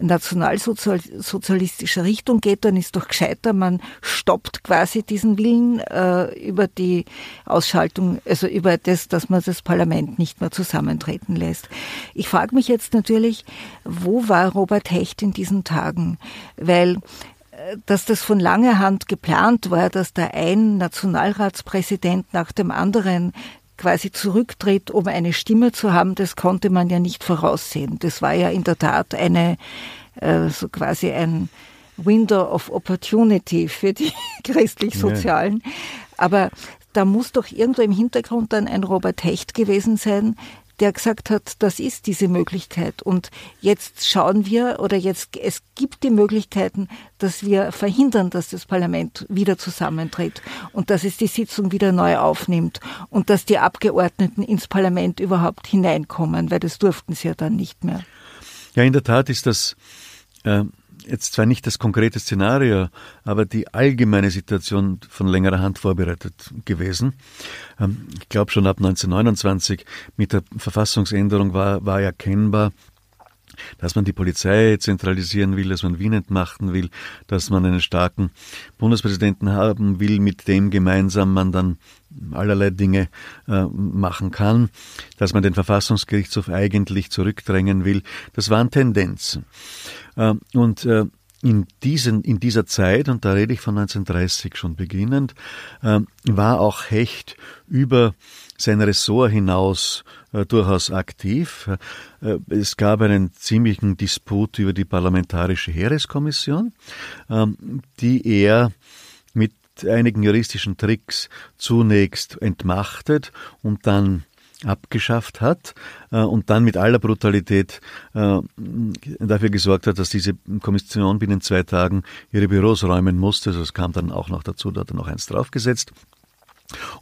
nationalsozialistische Richtung geht, dann ist doch gescheiter, man stoppt quasi diesen Willen äh, über die Ausschaltung, also über das, dass man das Parlament nicht mehr zusammentreten lässt. Ich frage mich jetzt natürlich, wo war Robert Hecht in diesen Tagen? Weil dass das von langer Hand geplant war, dass da ein Nationalratspräsident nach dem anderen quasi zurücktritt, um eine Stimme zu haben, das konnte man ja nicht voraussehen. Das war ja in der Tat eine, äh, so quasi ein Window of Opportunity für die christlich-sozialen. Ja. Aber da muss doch irgendwo im Hintergrund dann ein Robert Hecht gewesen sein, der gesagt hat, das ist diese Möglichkeit. Und jetzt schauen wir oder jetzt, es gibt die Möglichkeiten, dass wir verhindern, dass das Parlament wieder zusammentritt und dass es die Sitzung wieder neu aufnimmt und dass die Abgeordneten ins Parlament überhaupt hineinkommen, weil das durften sie ja dann nicht mehr. Ja, in der Tat ist das äh, jetzt zwar nicht das konkrete Szenario, aber die allgemeine Situation von längerer Hand vorbereitet gewesen. Ähm, ich glaube schon ab 1929 mit der Verfassungsänderung war, war erkennbar, dass man die Polizei zentralisieren will, dass man Wien entmachten will, dass man einen starken Bundespräsidenten haben will, mit dem gemeinsam man dann allerlei Dinge äh, machen kann, dass man den Verfassungsgerichtshof eigentlich zurückdrängen will. Das waren Tendenzen. Äh, und äh, in, diesen, in dieser Zeit, und da rede ich von 1930 schon beginnend, äh, war auch Hecht über sein Ressort hinaus durchaus aktiv. Es gab einen ziemlichen Disput über die Parlamentarische Heereskommission, äh, die er mit einigen juristischen Tricks zunächst entmachtet und dann abgeschafft hat äh, und dann mit aller Brutalität äh, dafür gesorgt hat, dass diese Kommission binnen zwei Tagen ihre Büros räumen musste. Also es kam dann auch noch dazu, da hat er noch eins draufgesetzt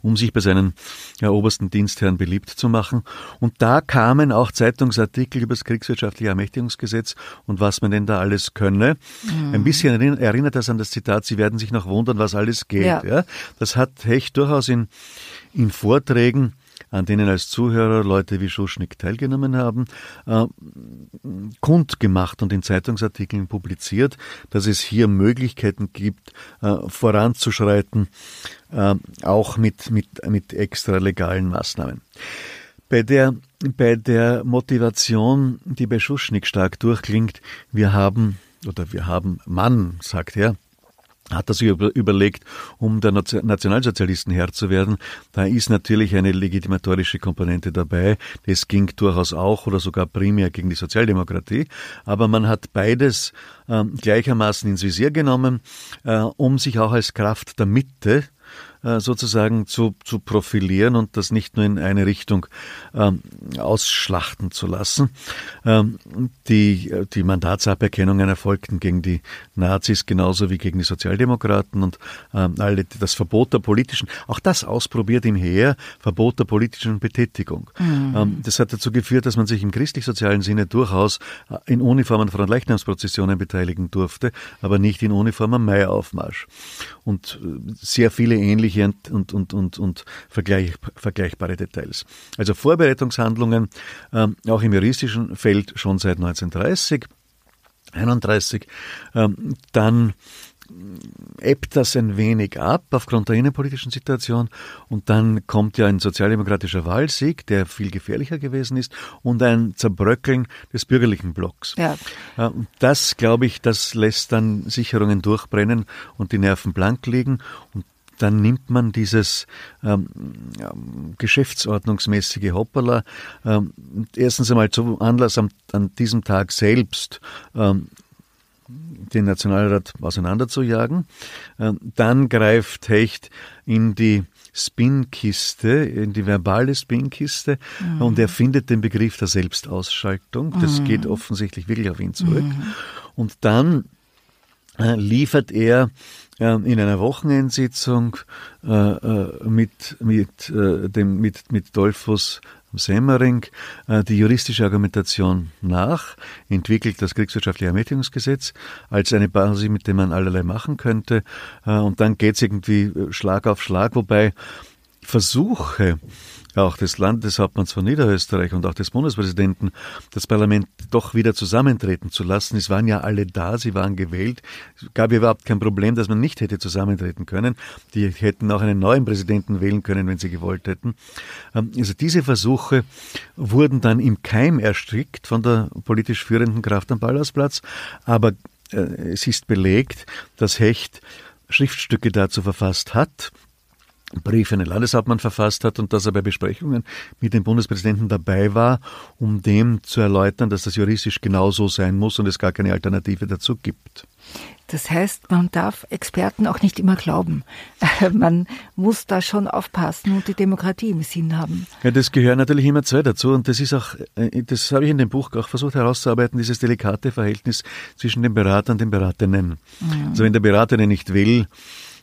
um sich bei seinen ja, obersten Dienstherren beliebt zu machen. Und da kamen auch Zeitungsartikel über das kriegswirtschaftliche Ermächtigungsgesetz und was man denn da alles könne. Mhm. Ein bisschen erinnert das an das Zitat, Sie werden sich noch wundern, was alles geht. Ja. ja. Das hat Hecht durchaus in, in Vorträgen an denen als Zuhörer Leute wie Schuschnigg teilgenommen haben, äh, kundgemacht und in Zeitungsartikeln publiziert, dass es hier Möglichkeiten gibt, äh, voranzuschreiten, äh, auch mit, mit, mit extra legalen Maßnahmen. Bei der, bei der Motivation, die bei Schuschnigg stark durchklingt, wir haben, oder wir haben, Mann, sagt er, hat er sich überlegt, um der Nationalsozialisten Herr zu werden. Da ist natürlich eine legitimatorische Komponente dabei. Das ging durchaus auch oder sogar primär gegen die Sozialdemokratie. Aber man hat beides äh, gleichermaßen ins Visier genommen, äh, um sich auch als Kraft der Mitte sozusagen zu, zu profilieren und das nicht nur in eine Richtung ähm, ausschlachten zu lassen. Ähm, die, die Mandatsaberkennungen erfolgten gegen die Nazis genauso wie gegen die Sozialdemokraten und ähm, alle das Verbot der politischen, auch das ausprobiert im Heer, Verbot der politischen Betätigung. Mhm. Ähm, das hat dazu geführt, dass man sich im christlich-sozialen Sinne durchaus äh, in Uniform an Frontleichnamsprozessionen beteiligen durfte, aber nicht in Uniform am Maiaufmarsch. Und äh, sehr viele ähnliche und, und, und, und, und vergleich, vergleichbare Details. Also Vorbereitungshandlungen, ähm, auch im juristischen Feld schon seit 1930. 31, ähm, dann ebbt das ein wenig ab aufgrund der innenpolitischen Situation und dann kommt ja ein sozialdemokratischer Wahlsieg, der viel gefährlicher gewesen ist und ein Zerbröckeln des bürgerlichen Blocks. Ja. Das, glaube ich, das lässt dann Sicherungen durchbrennen und die Nerven blank liegen und dann nimmt man dieses ähm, geschäftsordnungsmäßige Hoppala ähm, erstens einmal zu Anlass am, an diesem Tag selbst ähm, den Nationalrat auseinanderzujagen. Ähm, dann greift Hecht in die Spinkiste, in die verbale Spinkiste mhm. und er findet den Begriff der Selbstausschaltung. Das mhm. geht offensichtlich wirklich auf ihn zurück. Mhm. Und dann äh, liefert er in einer Wochenendsitzung äh, äh mit, mit, äh, dem, mit, mit Dolphus Semmering die juristische Argumentation nach, entwickelt das Kriegswirtschaftliche Ermächtigungsgesetz als eine Basis, mit der man allerlei machen könnte. Und dann geht es irgendwie Schlag auf Schlag, wobei Versuche, auch des Landeshauptmanns von Niederösterreich und auch des Bundespräsidenten, das Parlament doch wieder zusammentreten zu lassen. Es waren ja alle da, sie waren gewählt. Es gab überhaupt kein Problem, dass man nicht hätte zusammentreten können. Die hätten auch einen neuen Präsidenten wählen können, wenn sie gewollt hätten. Ähm, also diese Versuche wurden dann im Keim erstrickt von der politisch führenden Kraft am Ballhausplatz. Aber äh, es ist belegt, dass Hecht Schriftstücke dazu verfasst hat, Brief an den Landeshauptmann verfasst hat und dass er bei Besprechungen mit dem Bundespräsidenten dabei war, um dem zu erläutern, dass das juristisch genauso sein muss und es gar keine Alternative dazu gibt. Das heißt, man darf Experten auch nicht immer glauben. Man muss da schon aufpassen und die Demokratie im Sinn haben. Ja, das gehören natürlich immer zwei dazu und das ist auch, äh, das habe ich in dem Buch auch versucht herauszuarbeiten, dieses delikate Verhältnis zwischen dem Berater und den Beratenden. Mhm. Also wenn der Beratende nicht will,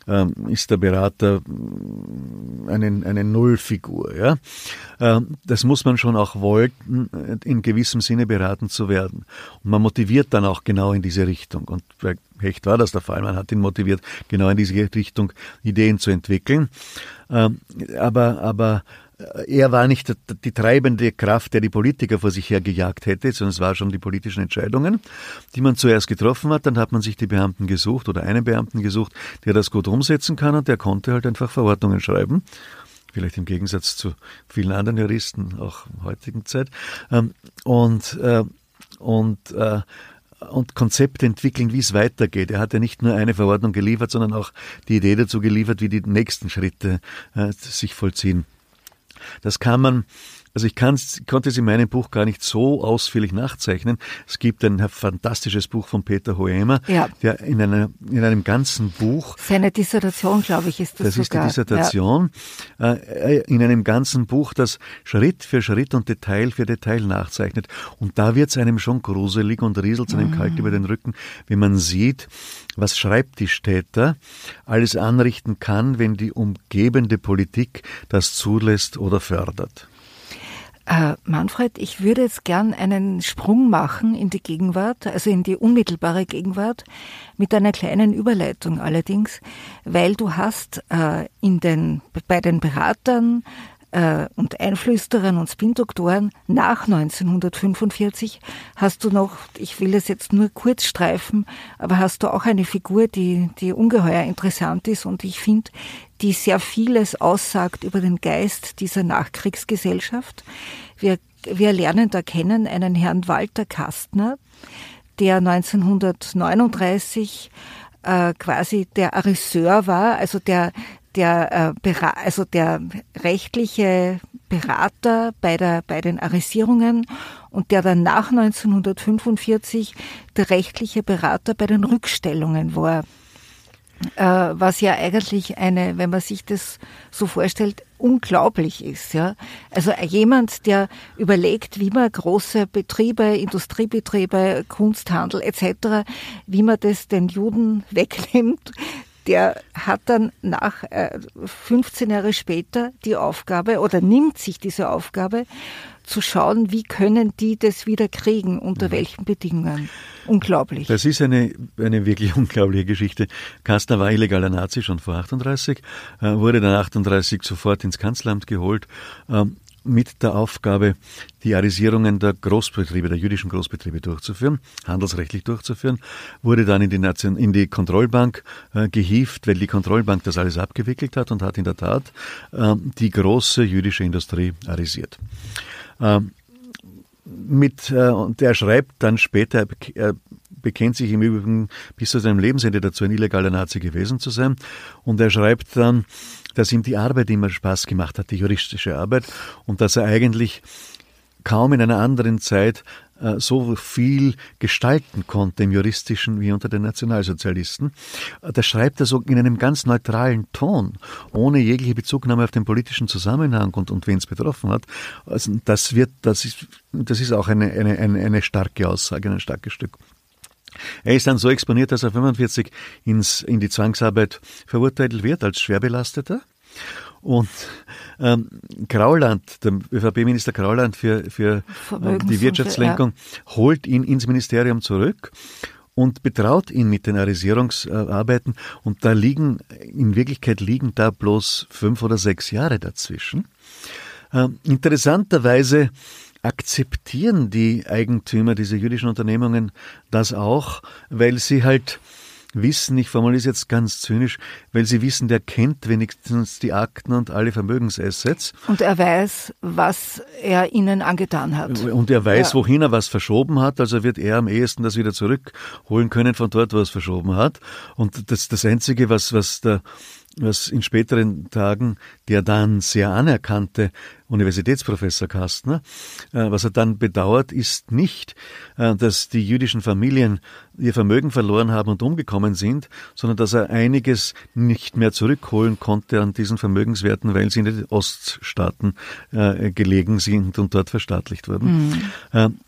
ähm, ist der Berater mm, eine, eine Nullfigur. Ja? Ähm, das muss man schon auch wollen, in gewissem Sinne beraten zu werden. Und man motiviert dann auch genau in diese Richtung. Und bei Hecht war das der Fall. Man hat ihn motiviert, genau in diese Richtung Ideen zu entwickeln. Ähm, aber, aber er war nicht die treibende Kraft, der die Politiker vor sich her gejagt hätte, sondern es war schon die politischen Entscheidungen, die man zuerst getroffen hat. Dann hat man sich die Beamten gesucht oder einen Beamten gesucht, der das gut umsetzen kann und der konnte halt einfach Verordnungen schreiben. Vielleicht im Gegensatz zu vielen anderen Juristen, auch in heutigen Zeit. Ähm, und, äh, und, äh, und Konzepte entwickeln, wie es weitergeht. Er hat ja nicht nur eine Verordnung geliefert, sondern auch die Idee dazu geliefert, wie die nächsten Schritte äh, sich vollziehen. Das kann man also ich konnte es in meinem Buch gar nicht so ausführlich nachzeichnen. Es gibt ein fantastisches Buch von Peter Hoemer, ja. der in, einer, in einem ganzen Buch. Seine Dissertation, glaube ich, ist das. Das sogar. ist die Dissertation. Ja. Äh, in einem ganzen Buch, das Schritt für Schritt und Detail für Detail nachzeichnet. Und da wird es einem schon gruselig und rieselt es einem mhm. kalt über den Rücken, wenn man sieht, was Schreibtischtäter alles anrichten kann, wenn die umgebende Politik das zulässt oder fördert. Äh, Manfred, ich würde jetzt gern einen Sprung machen in die Gegenwart, also in die unmittelbare Gegenwart, mit einer kleinen Überleitung allerdings, weil du hast äh, in den, bei den Beratern äh, und Einflüsterern und Spindoktoren nach 1945 hast du noch, ich will es jetzt nur kurz streifen, aber hast du auch eine Figur, die, die ungeheuer interessant ist und ich finde, die sehr vieles aussagt über den Geist dieser Nachkriegsgesellschaft. Wir, wir lernen da kennen einen Herrn Walter Kastner, der 1939 äh, quasi der Arisseur war, also der der, äh, also der rechtliche Berater bei, der, bei den Arisierungen und der dann nach 1945 der rechtliche Berater bei den Rückstellungen war. äh, was ja eigentlich eine, wenn man sich das so vorstellt, unglaublich ist. Ja? Also jemand, der überlegt, wie man große Betriebe, Industriebetriebe, Kunsthandel etc., wie man das den Juden wegnimmt, der hat dann nach äh, 15 Jahre später die Aufgabe oder nimmt sich diese Aufgabe zu schauen, wie können die das wieder kriegen, unter mhm. welchen Bedingungen. Unglaublich. Das ist eine, eine wirklich unglaubliche Geschichte. Kastner war illegaler Nazi schon vor 38, äh, wurde dann 38 sofort ins Kanzleramt geholt, ähm, mit der Aufgabe, die Arisierungen der Großbetriebe, der jüdischen Großbetriebe durchzuführen, handelsrechtlich durchzuführen, wurde dann in die, Nation, in die Kontrollbank äh, gehievt, weil die Kontrollbank das alles abgewickelt hat und hat in der Tat äh, die große jüdische Industrie arisiert. Ähm, mit, äh, und er schreibt dann später, er bekennt sich im Übrigen bis zu seinem Lebensende dazu, ein illegaler Nazi gewesen zu sein. Und er schreibt dann, dass ihm die Arbeit immer Spaß gemacht hat, die juristische Arbeit, und dass er eigentlich kaum in einer anderen Zeit äh, so viel gestalten konnte im Juristischen wie unter den Nationalsozialisten. Äh, das schreibt er so in einem ganz neutralen Ton, ohne jegliche Bezugnahme auf den politischen Zusammenhang und, und wen es betroffen hat. Also das wird, das ist, das ist auch eine, eine, eine starke Aussage, ein starkes Stück. Er ist dann so exponiert, dass er 45 ins, in die Zwangsarbeit verurteilt wird als Schwerbelasteter. Und ähm, Grauland, der ÖVP-Minister Grauland für, für äh, die Wirtschaftslenkung, ja. holt ihn ins Ministerium zurück und betraut ihn mit den Arisierungsarbeiten. Und da liegen, in Wirklichkeit liegen da bloß fünf oder sechs Jahre dazwischen. Ähm, interessanterweise akzeptieren die Eigentümer dieser jüdischen Unternehmungen das auch, weil sie halt wissen, ich formuliere es jetzt ganz zynisch, weil sie wissen, der kennt wenigstens die Akten und alle Vermögensassets. Und er weiß, was er ihnen angetan hat. Und er weiß, ja. wohin er was verschoben hat, also wird er am ehesten das wieder zurückholen können von dort, wo er es verschoben hat. Und das, das Einzige, was, was der was in späteren Tagen der dann sehr anerkannte Universitätsprofessor Kastner, äh, was er dann bedauert, ist nicht, äh, dass die jüdischen Familien ihr Vermögen verloren haben und umgekommen sind, sondern dass er einiges nicht mehr zurückholen konnte an diesen Vermögenswerten, weil sie in den Oststaaten äh, gelegen sind und dort verstaatlicht wurden. Mhm.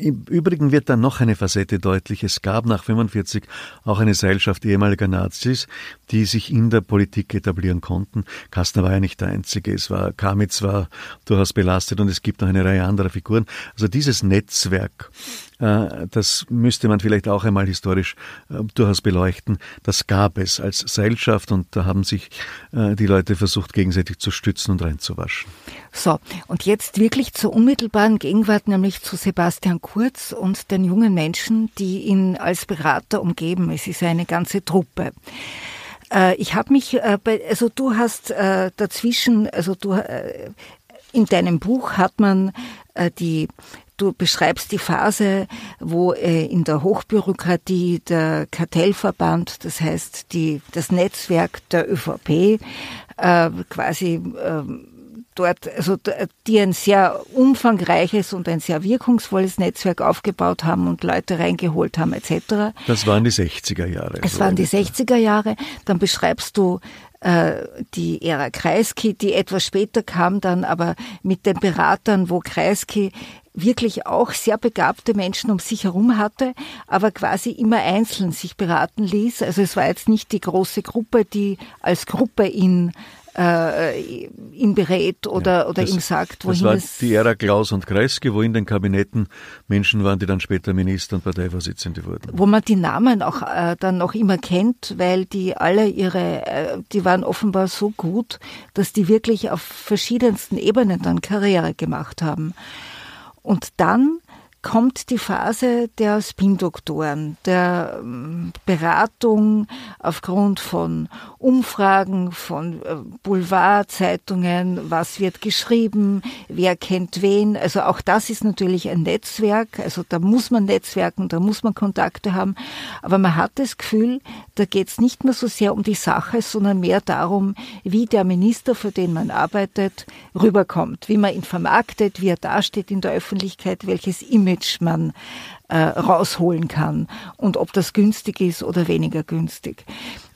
Im Übrigen wird dann noch eine Facette deutlich. Es gab nach 45 auch eine Seilschaft ehemaliger Nazis, die sich in der Politik etablieren konnten. Kastner war ja nicht der Einzige. Es war, Kamitz war durchaus belastet und es gibt noch eine Reihe anderer Figuren. Also dieses Netzwerk das müsste man vielleicht auch einmal historisch äh, durchaus beleuchten. Das gab es als Seilschaft und da haben sich äh, die Leute versucht, gegenseitig zu stützen und reinzuwaschen. So, und jetzt wirklich zur unmittelbaren Gegenwart, nämlich zu Sebastian Kurz und den jungen Menschen, die ihn als Berater umgeben. Es ist eine ganze Truppe. Ich habe mich, also du hast dazwischen, also du in deinem Buch hat man die Du beschreibst die Phase, wo äh, in der Hochbürokratie der Kartellverband, das heißt die, das Netzwerk der ÖVP, äh, quasi äh, dort, also die ein sehr umfangreiches und ein sehr wirkungsvolles Netzwerk aufgebaut haben und Leute reingeholt haben etc. Das waren die 60er Jahre. Es waren die 60er Jahre. Dann beschreibst du äh, die Ära Kreisky, die etwas später kam dann aber mit den Beratern, wo Kreisky wirklich auch sehr begabte Menschen um sich herum hatte, aber quasi immer einzeln sich beraten ließ. Also es war jetzt nicht die große Gruppe, die als Gruppe ihn äh, ihn berät oder, ja, oder das, ihm sagt, wohin das war es... die Ära Klaus und Kreisky, wo in den Kabinetten Menschen waren, die dann später Minister und Parteivorsitzende wurden. Wo man die Namen auch äh, dann noch immer kennt, weil die alle ihre, äh, die waren offenbar so gut, dass die wirklich auf verschiedensten Ebenen dann Karriere gemacht haben. Und dann kommt die Phase der Spin-Doktoren, der ähm, Beratung aufgrund von Umfragen, von äh, Boulevardzeitungen, was wird geschrieben, wer kennt wen. Also auch das ist natürlich ein Netzwerk. Also da muss man Netzwerken, da muss man Kontakte haben. Aber man hat das Gefühl, da geht es nicht mehr so sehr um die Sache, sondern mehr darum, wie der Minister, für den man arbeitet, rüberkommt, wie man ihn vermarktet, wie er dasteht in der Öffentlichkeit, welches Image Image man äh, rausholen kann und ob das günstig ist oder weniger günstig.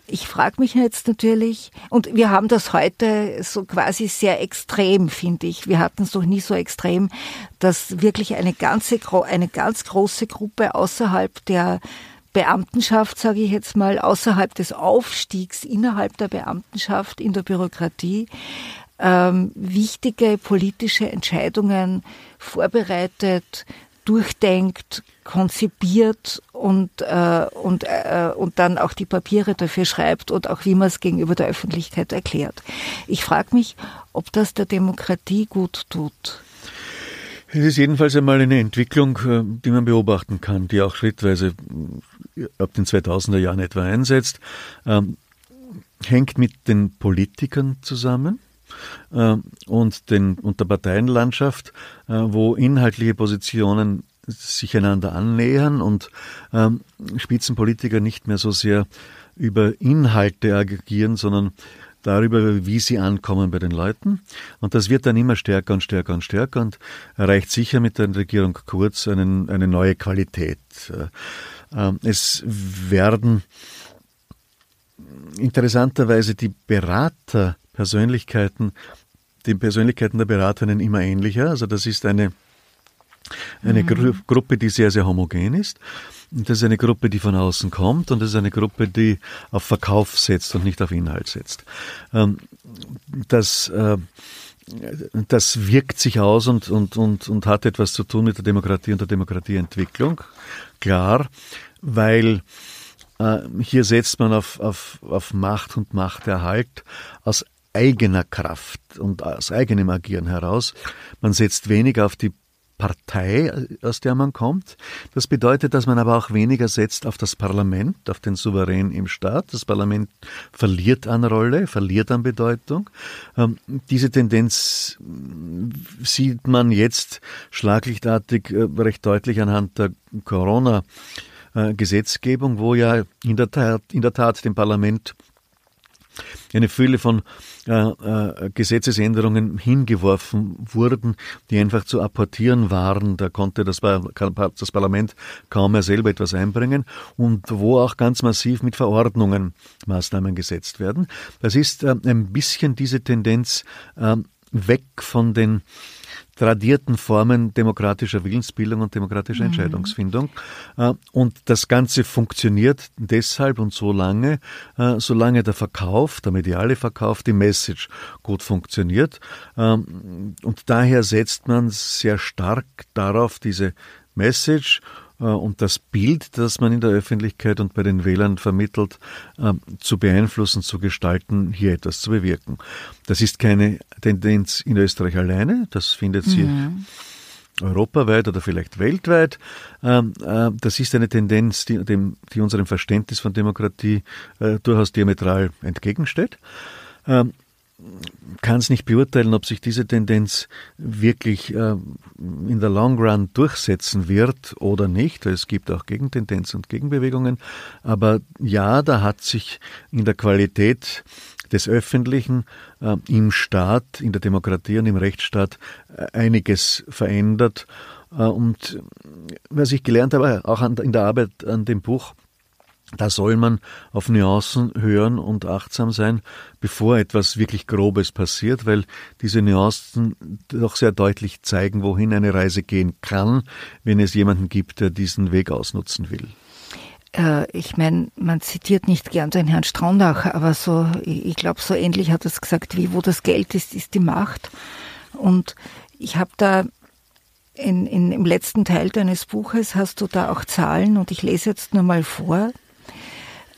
Ich frage mich jetzt natürlich, und wir haben das heute so quasi sehr extrem, finde ich. Wir hatten es doch nie so extrem, dass wirklich eine ganze, eine ganz große Gruppe außerhalb der Beamtenschaft, sage ich jetzt mal, außerhalb des Aufstiegs innerhalb der Beamtenschaft in der Bürokratie ähm, wichtige politische Entscheidungen vorbereitet, durchdenkt, konzipiert und, äh, und, äh, und dann auch die Papiere dafür schreibt und auch wie man es gegenüber der Öffentlichkeit erklärt. Ich frage mich, ob das der Demokratie gut tut. Es ist jedenfalls einmal eine Entwicklung, äh, die man beobachten kann, die auch schrittweise äh, ab den 2000er Jahren etwa einsetzt, ähm, hängt mit den Politikern zusammen äh, und, den, und der Parteienlandschaft, äh, wo inhaltliche Positionen sich einander annähern und ähm, Spitzenpolitiker nicht mehr so sehr über Inhalte agieren, sondern darüber, wie sie ankommen bei den Leuten. Und das wird dann immer stärker und stärker und stärker und erreicht sicher mit der Regierung Kurz einen, eine neue Qualität. Äh, ähm, es werden interessanterweise die Beraterpersönlichkeiten, die Persönlichkeiten der Beraterinnen immer ähnlicher. Also das ist eine, eine mhm. Gru Gruppe, die sehr, sehr homogen ist. Das ist eine Gruppe, die von außen kommt und das ist eine Gruppe, die auf Verkauf setzt und nicht auf Inhalt setzt. Ähm, das, äh, das wirkt sich aus und, und, und, und hat etwas zu tun mit der Demokratie und der Demokratieentwicklung. Klar, weil äh, hier setzt man auf, auf, auf Macht und Machterhalt aus eigener Kraft und aus eigenem Agieren heraus. Man setzt weniger auf die Partei, aus der man kommt. Das bedeutet, dass man aber auch weniger setzt auf das Parlament, auf den Souverän im Staat. Das Parlament verliert an Rolle, verliert an Bedeutung. Ähm, diese Tendenz sieht man jetzt schlaglichtartig äh, recht deutlich anhand der Corona- äh, wo ja in der Tat, in der Tat dem Parlament eine Fülle von äh, äh, Gesetzesänderungen hingeworfen wurden, die einfach zu apportieren waren. Da konnte das, das Parlament kaum mehr selber etwas einbringen und wo auch ganz massiv mit Verordnungen Maßnahmen gesetzt werden. Das ist äh, ein bisschen diese Tendenz äh, weg von den tradierten Formen demokratischer Willensbildung und demokratischer mhm. Entscheidungsfindung. Äh, und das Ganze funktioniert deshalb und so lange, äh, solange der Verkauf, der mediale Verkauf, die Message gut funktioniert. Ähm, und daher setzt man sehr stark darauf, diese Message und das Bild, das man in der Öffentlichkeit und bei den Wählern vermittelt, ähm, zu beeinflussen, zu gestalten, hier etwas zu bewirken. Das ist keine Tendenz in Österreich alleine, das findet sie mhm. europaweit oder vielleicht weltweit. Ähm, äh, das ist eine Tendenz, die, dem, die unserem Verständnis von Demokratie äh, durchaus diametral entgegensteht. Kann es nicht beurteilen, ob sich diese Tendenz wirklich äh, in der Long Run durchsetzen wird oder nicht. Es gibt auch Gegentendenzen und Gegenbewegungen. Aber ja, da hat sich in der Qualität des Öffentlichen äh, im Staat, in der Demokratie und im Rechtsstaat äh, einiges verändert. Äh, und was ich gelernt habe, auch an, in der Arbeit an dem Buch, da soll man auf Nuancen hören und achtsam sein, bevor etwas wirklich Grobes passiert, weil diese Nuancen doch sehr deutlich zeigen, wohin eine Reise gehen kann, wenn es jemanden gibt, der diesen Weg ausnutzen will. Äh, ich meine, man zitiert nicht gern den Herrn Straunach, aber so, ich glaube, so ähnlich hat er es gesagt, wie wo das Geld ist, ist die Macht. Und ich habe da in, in, im letzten Teil deines Buches hast du da auch Zahlen und ich lese jetzt nur mal vor.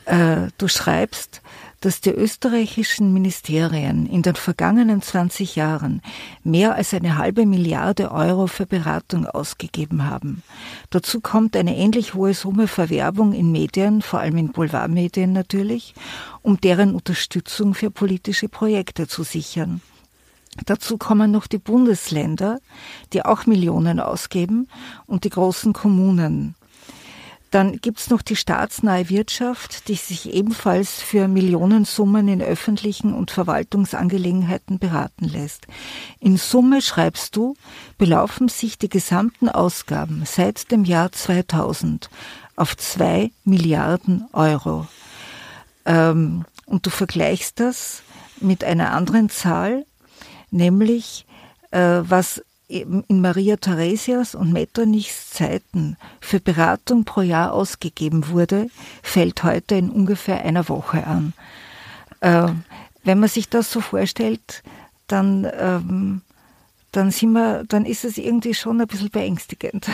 Äh, du schreibst, dass die österreichischen Ministerien in den vergangenen 20 Jahren mehr als eine halbe Milliarde Euro für Beratung ausgegeben haben. Dazu kommt eine ähnlich hohe Summe für Werbung in Medien, vor allem in Boulevardmedien natürlich, um deren Unterstützung für politische Projekte zu sichern. Dazu kommen noch die Bundesländer, die auch Millionen ausgeben, und die großen Kommunen. Dann gibt's noch die staatsnahe Wirtschaft, die sich ebenfalls für Millionensummen in öffentlichen und Verwaltungsangelegenheiten beraten lässt. In Summe, schreibst du, belaufen sich die gesamten Ausgaben seit dem Jahr 2000 auf zwei Milliarden Euro. Ähm, und du vergleichst das mit einer anderen Zahl, nämlich äh, was in Maria Theresias und Metternichs Zeiten für Beratung pro Jahr ausgegeben wurde, fällt heute in ungefähr einer Woche an. Äh, wenn man sich das so vorstellt, dann, ähm, dann, sind wir, dann ist es irgendwie schon ein bisschen beängstigend.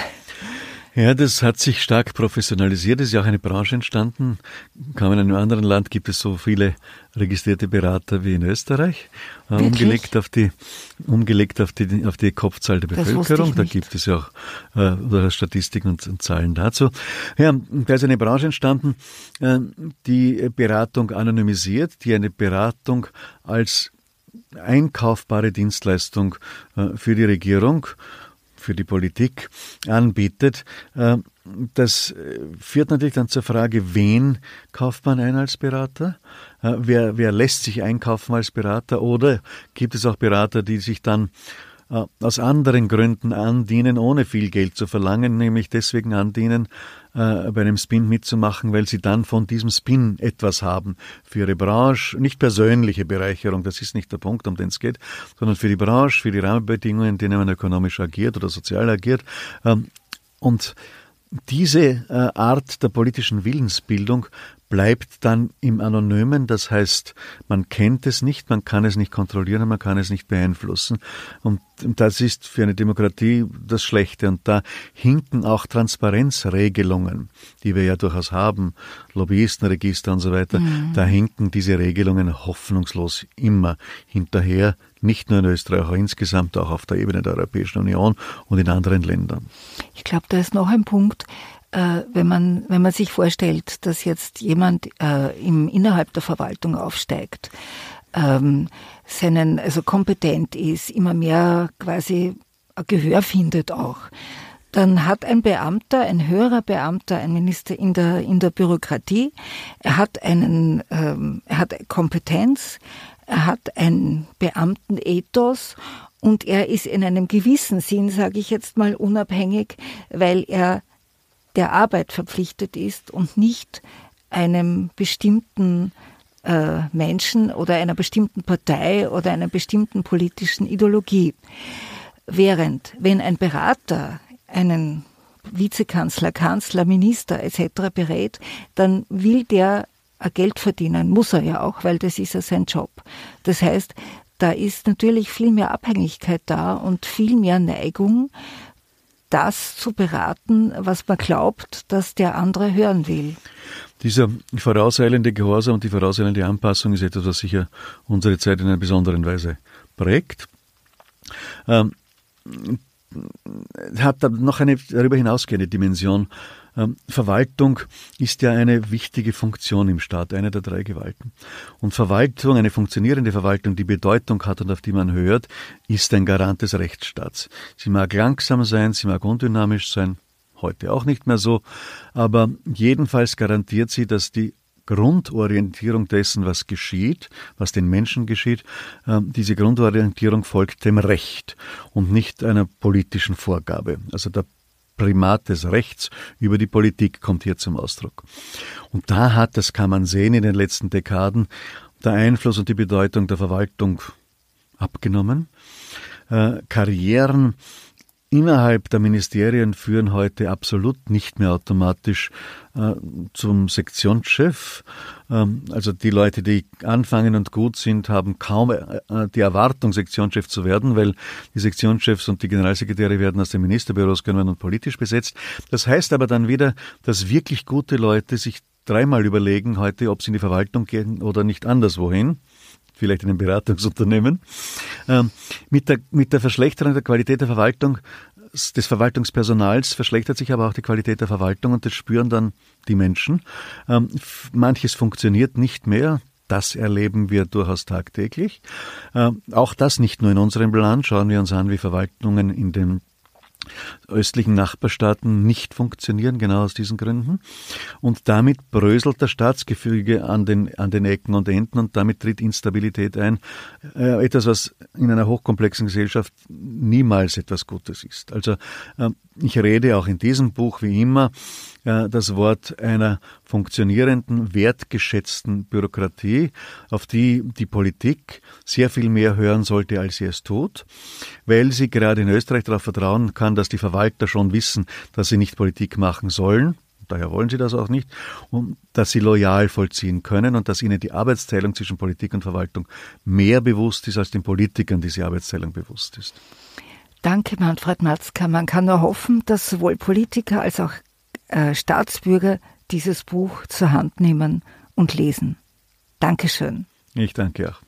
Ja, das hat sich stark professionalisiert. Es ist ja auch eine Branche entstanden. Kaum in einem anderen Land gibt es so viele registrierte Berater wie in Österreich. Äh, Wirklich? Umgelegt auf die, umgelegt auf die, auf die Kopfzahl der Bevölkerung. Da gibt es ja auch äh, Statistiken und, und, Zahlen dazu. Ja, da ist eine Branche entstanden, äh, die Beratung anonymisiert, die eine Beratung als einkaufbare Dienstleistung äh, für die Regierung für die Politik anbietet. Äh, das äh, führt natürlich dann zur Frage, wen kauft man ein als Berater? Äh, wer, wer lässt sich einkaufen als Berater? Oder gibt es auch Berater, die sich dann aus anderen Gründen andienen, ohne viel Geld zu verlangen, nämlich deswegen andienen, äh, bei einem Spin mitzumachen, weil sie dann von diesem Spin etwas haben für ihre Branche, nicht persönliche Bereicherung, das ist nicht der Punkt, um den es geht, sondern für die Branche, für die Rahmenbedingungen, in denen man ökonomisch agiert oder sozial agiert. Ähm, und diese äh, Art der politischen Willensbildung bleibt dann im Anonymen, das heißt, man kennt es nicht, man kann es nicht kontrollieren, man kann es nicht beeinflussen. Und das ist für eine Demokratie das Schlechte. Und da hinken auch Transparenzregelungen, die wir ja durchaus haben, Lobbyistenregister und so weiter, mhm. da hinken diese Regelungen hoffnungslos immer hinterher, nicht nur in Österreich, auch insgesamt auch auf der Ebene der Europäischen Union und in anderen Ländern. Ich glaube, da ist noch ein Punkt, äh, wenn man, wenn man sich vorstellt, dass jetzt jemand äh, im, innerhalb der Verwaltung aufsteigt, ähm, seinen, also kompetent ist, immer mehr quasi Gehör findet auch, dann hat ein Beamter, ein höherer Beamter, ein Minister in der, in der Bürokratie, er hat einen, ähm, er hat Kompetenz, er hat einen Beamtenethos und er ist in einem gewissen Sinn, sage ich jetzt mal, unabhängig, weil er der Arbeit verpflichtet ist und nicht einem bestimmten äh, Menschen oder einer bestimmten Partei oder einer bestimmten politischen Ideologie. Während wenn ein Berater einen Vizekanzler, Kanzler, Minister etc. berät, dann will der Geld verdienen, muss er ja auch, weil das ist ja sein Job. Das heißt, da ist natürlich viel mehr Abhängigkeit da und viel mehr Neigung, das zu beraten, was man glaubt, dass der andere hören will. Dieser vorauseilende Gehorsam und die vorauseilende Anpassung ist etwas, was sicher unsere Zeit in einer besonderen Weise prägt. Ähm, hat noch eine darüber hinausgehende Dimension. Ähm, Verwaltung ist ja eine wichtige Funktion im Staat, eine der drei Gewalten. Und Verwaltung, eine funktionierende Verwaltung, die Bedeutung hat und auf die man hört, ist ein Garant des Rechtsstaats. Sie mag langsam sein, sie mag undynamisch sein, heute auch nicht mehr so, aber jedenfalls garantiert sie, dass die Grundorientierung dessen, was geschieht, was den Menschen geschieht, ähm, diese Grundorientierung folgt dem Recht und nicht einer politischen Vorgabe. Also der Primat des Rechts über die Politik kommt hier zum Ausdruck. Und da hat, das kann man sehen in den letzten Dekaden, der Einfluss und die Bedeutung der Verwaltung abgenommen. Äh, Karrieren innerhalb der Ministerien führen heute absolut nicht mehr automatisch äh, zum Sektionschef. Ähm, also die Leute, die anfangen und gut sind, haben kaum äh, die Erwartung, Sektionschef zu werden, weil die Sektionschefs und die Generalsekretäre werden aus den Ministerbüros genommen und politisch besetzt. Das heißt aber dann wieder, dass wirklich gute Leute sich dreimal überlegen heute, ob sie in die Verwaltung gehen oder nicht anderswohin vielleicht in einem Beratungsunternehmen. Ähm, mit, der, mit der Verschlechterung der Qualität der Verwaltung des Verwaltungspersonals verschlechtert sich aber auch die Qualität der Verwaltung und das spüren dann die Menschen. Ähm, manches funktioniert nicht mehr. Das erleben wir durchaus tagtäglich. Ähm, auch das nicht nur in unserem Land. Schauen wir uns an, wie Verwaltungen in den östlichen Nachbarstaaten nicht funktionieren, genau aus diesen Gründen. Und damit bröselt das Staatsgefüge an den, an den Ecken und Enden und damit tritt Instabilität ein. Äh, etwas, was in einer hochkomplexen Gesellschaft niemals etwas Gutes ist. Also äh, ich rede auch in diesem Buch wie immer das Wort einer funktionierenden, wertgeschätzten Bürokratie, auf die die Politik sehr viel mehr hören sollte, als sie es tut, weil sie gerade in Österreich darauf vertrauen kann, dass die Verwalter schon wissen, dass sie nicht Politik machen sollen, daher wollen sie das auch nicht, und dass sie loyal vollziehen können und dass ihnen die Arbeitsteilung zwischen Politik und Verwaltung mehr bewusst ist, als den Politikern diese Arbeitsteilung bewusst ist. Danke, Manfred Matzka. Man kann nur hoffen, dass sowohl Politiker als auch äh, Staatsbürger dieses Buch zur Hand nehmen und lesen. Dankeschön. Ich danke auch.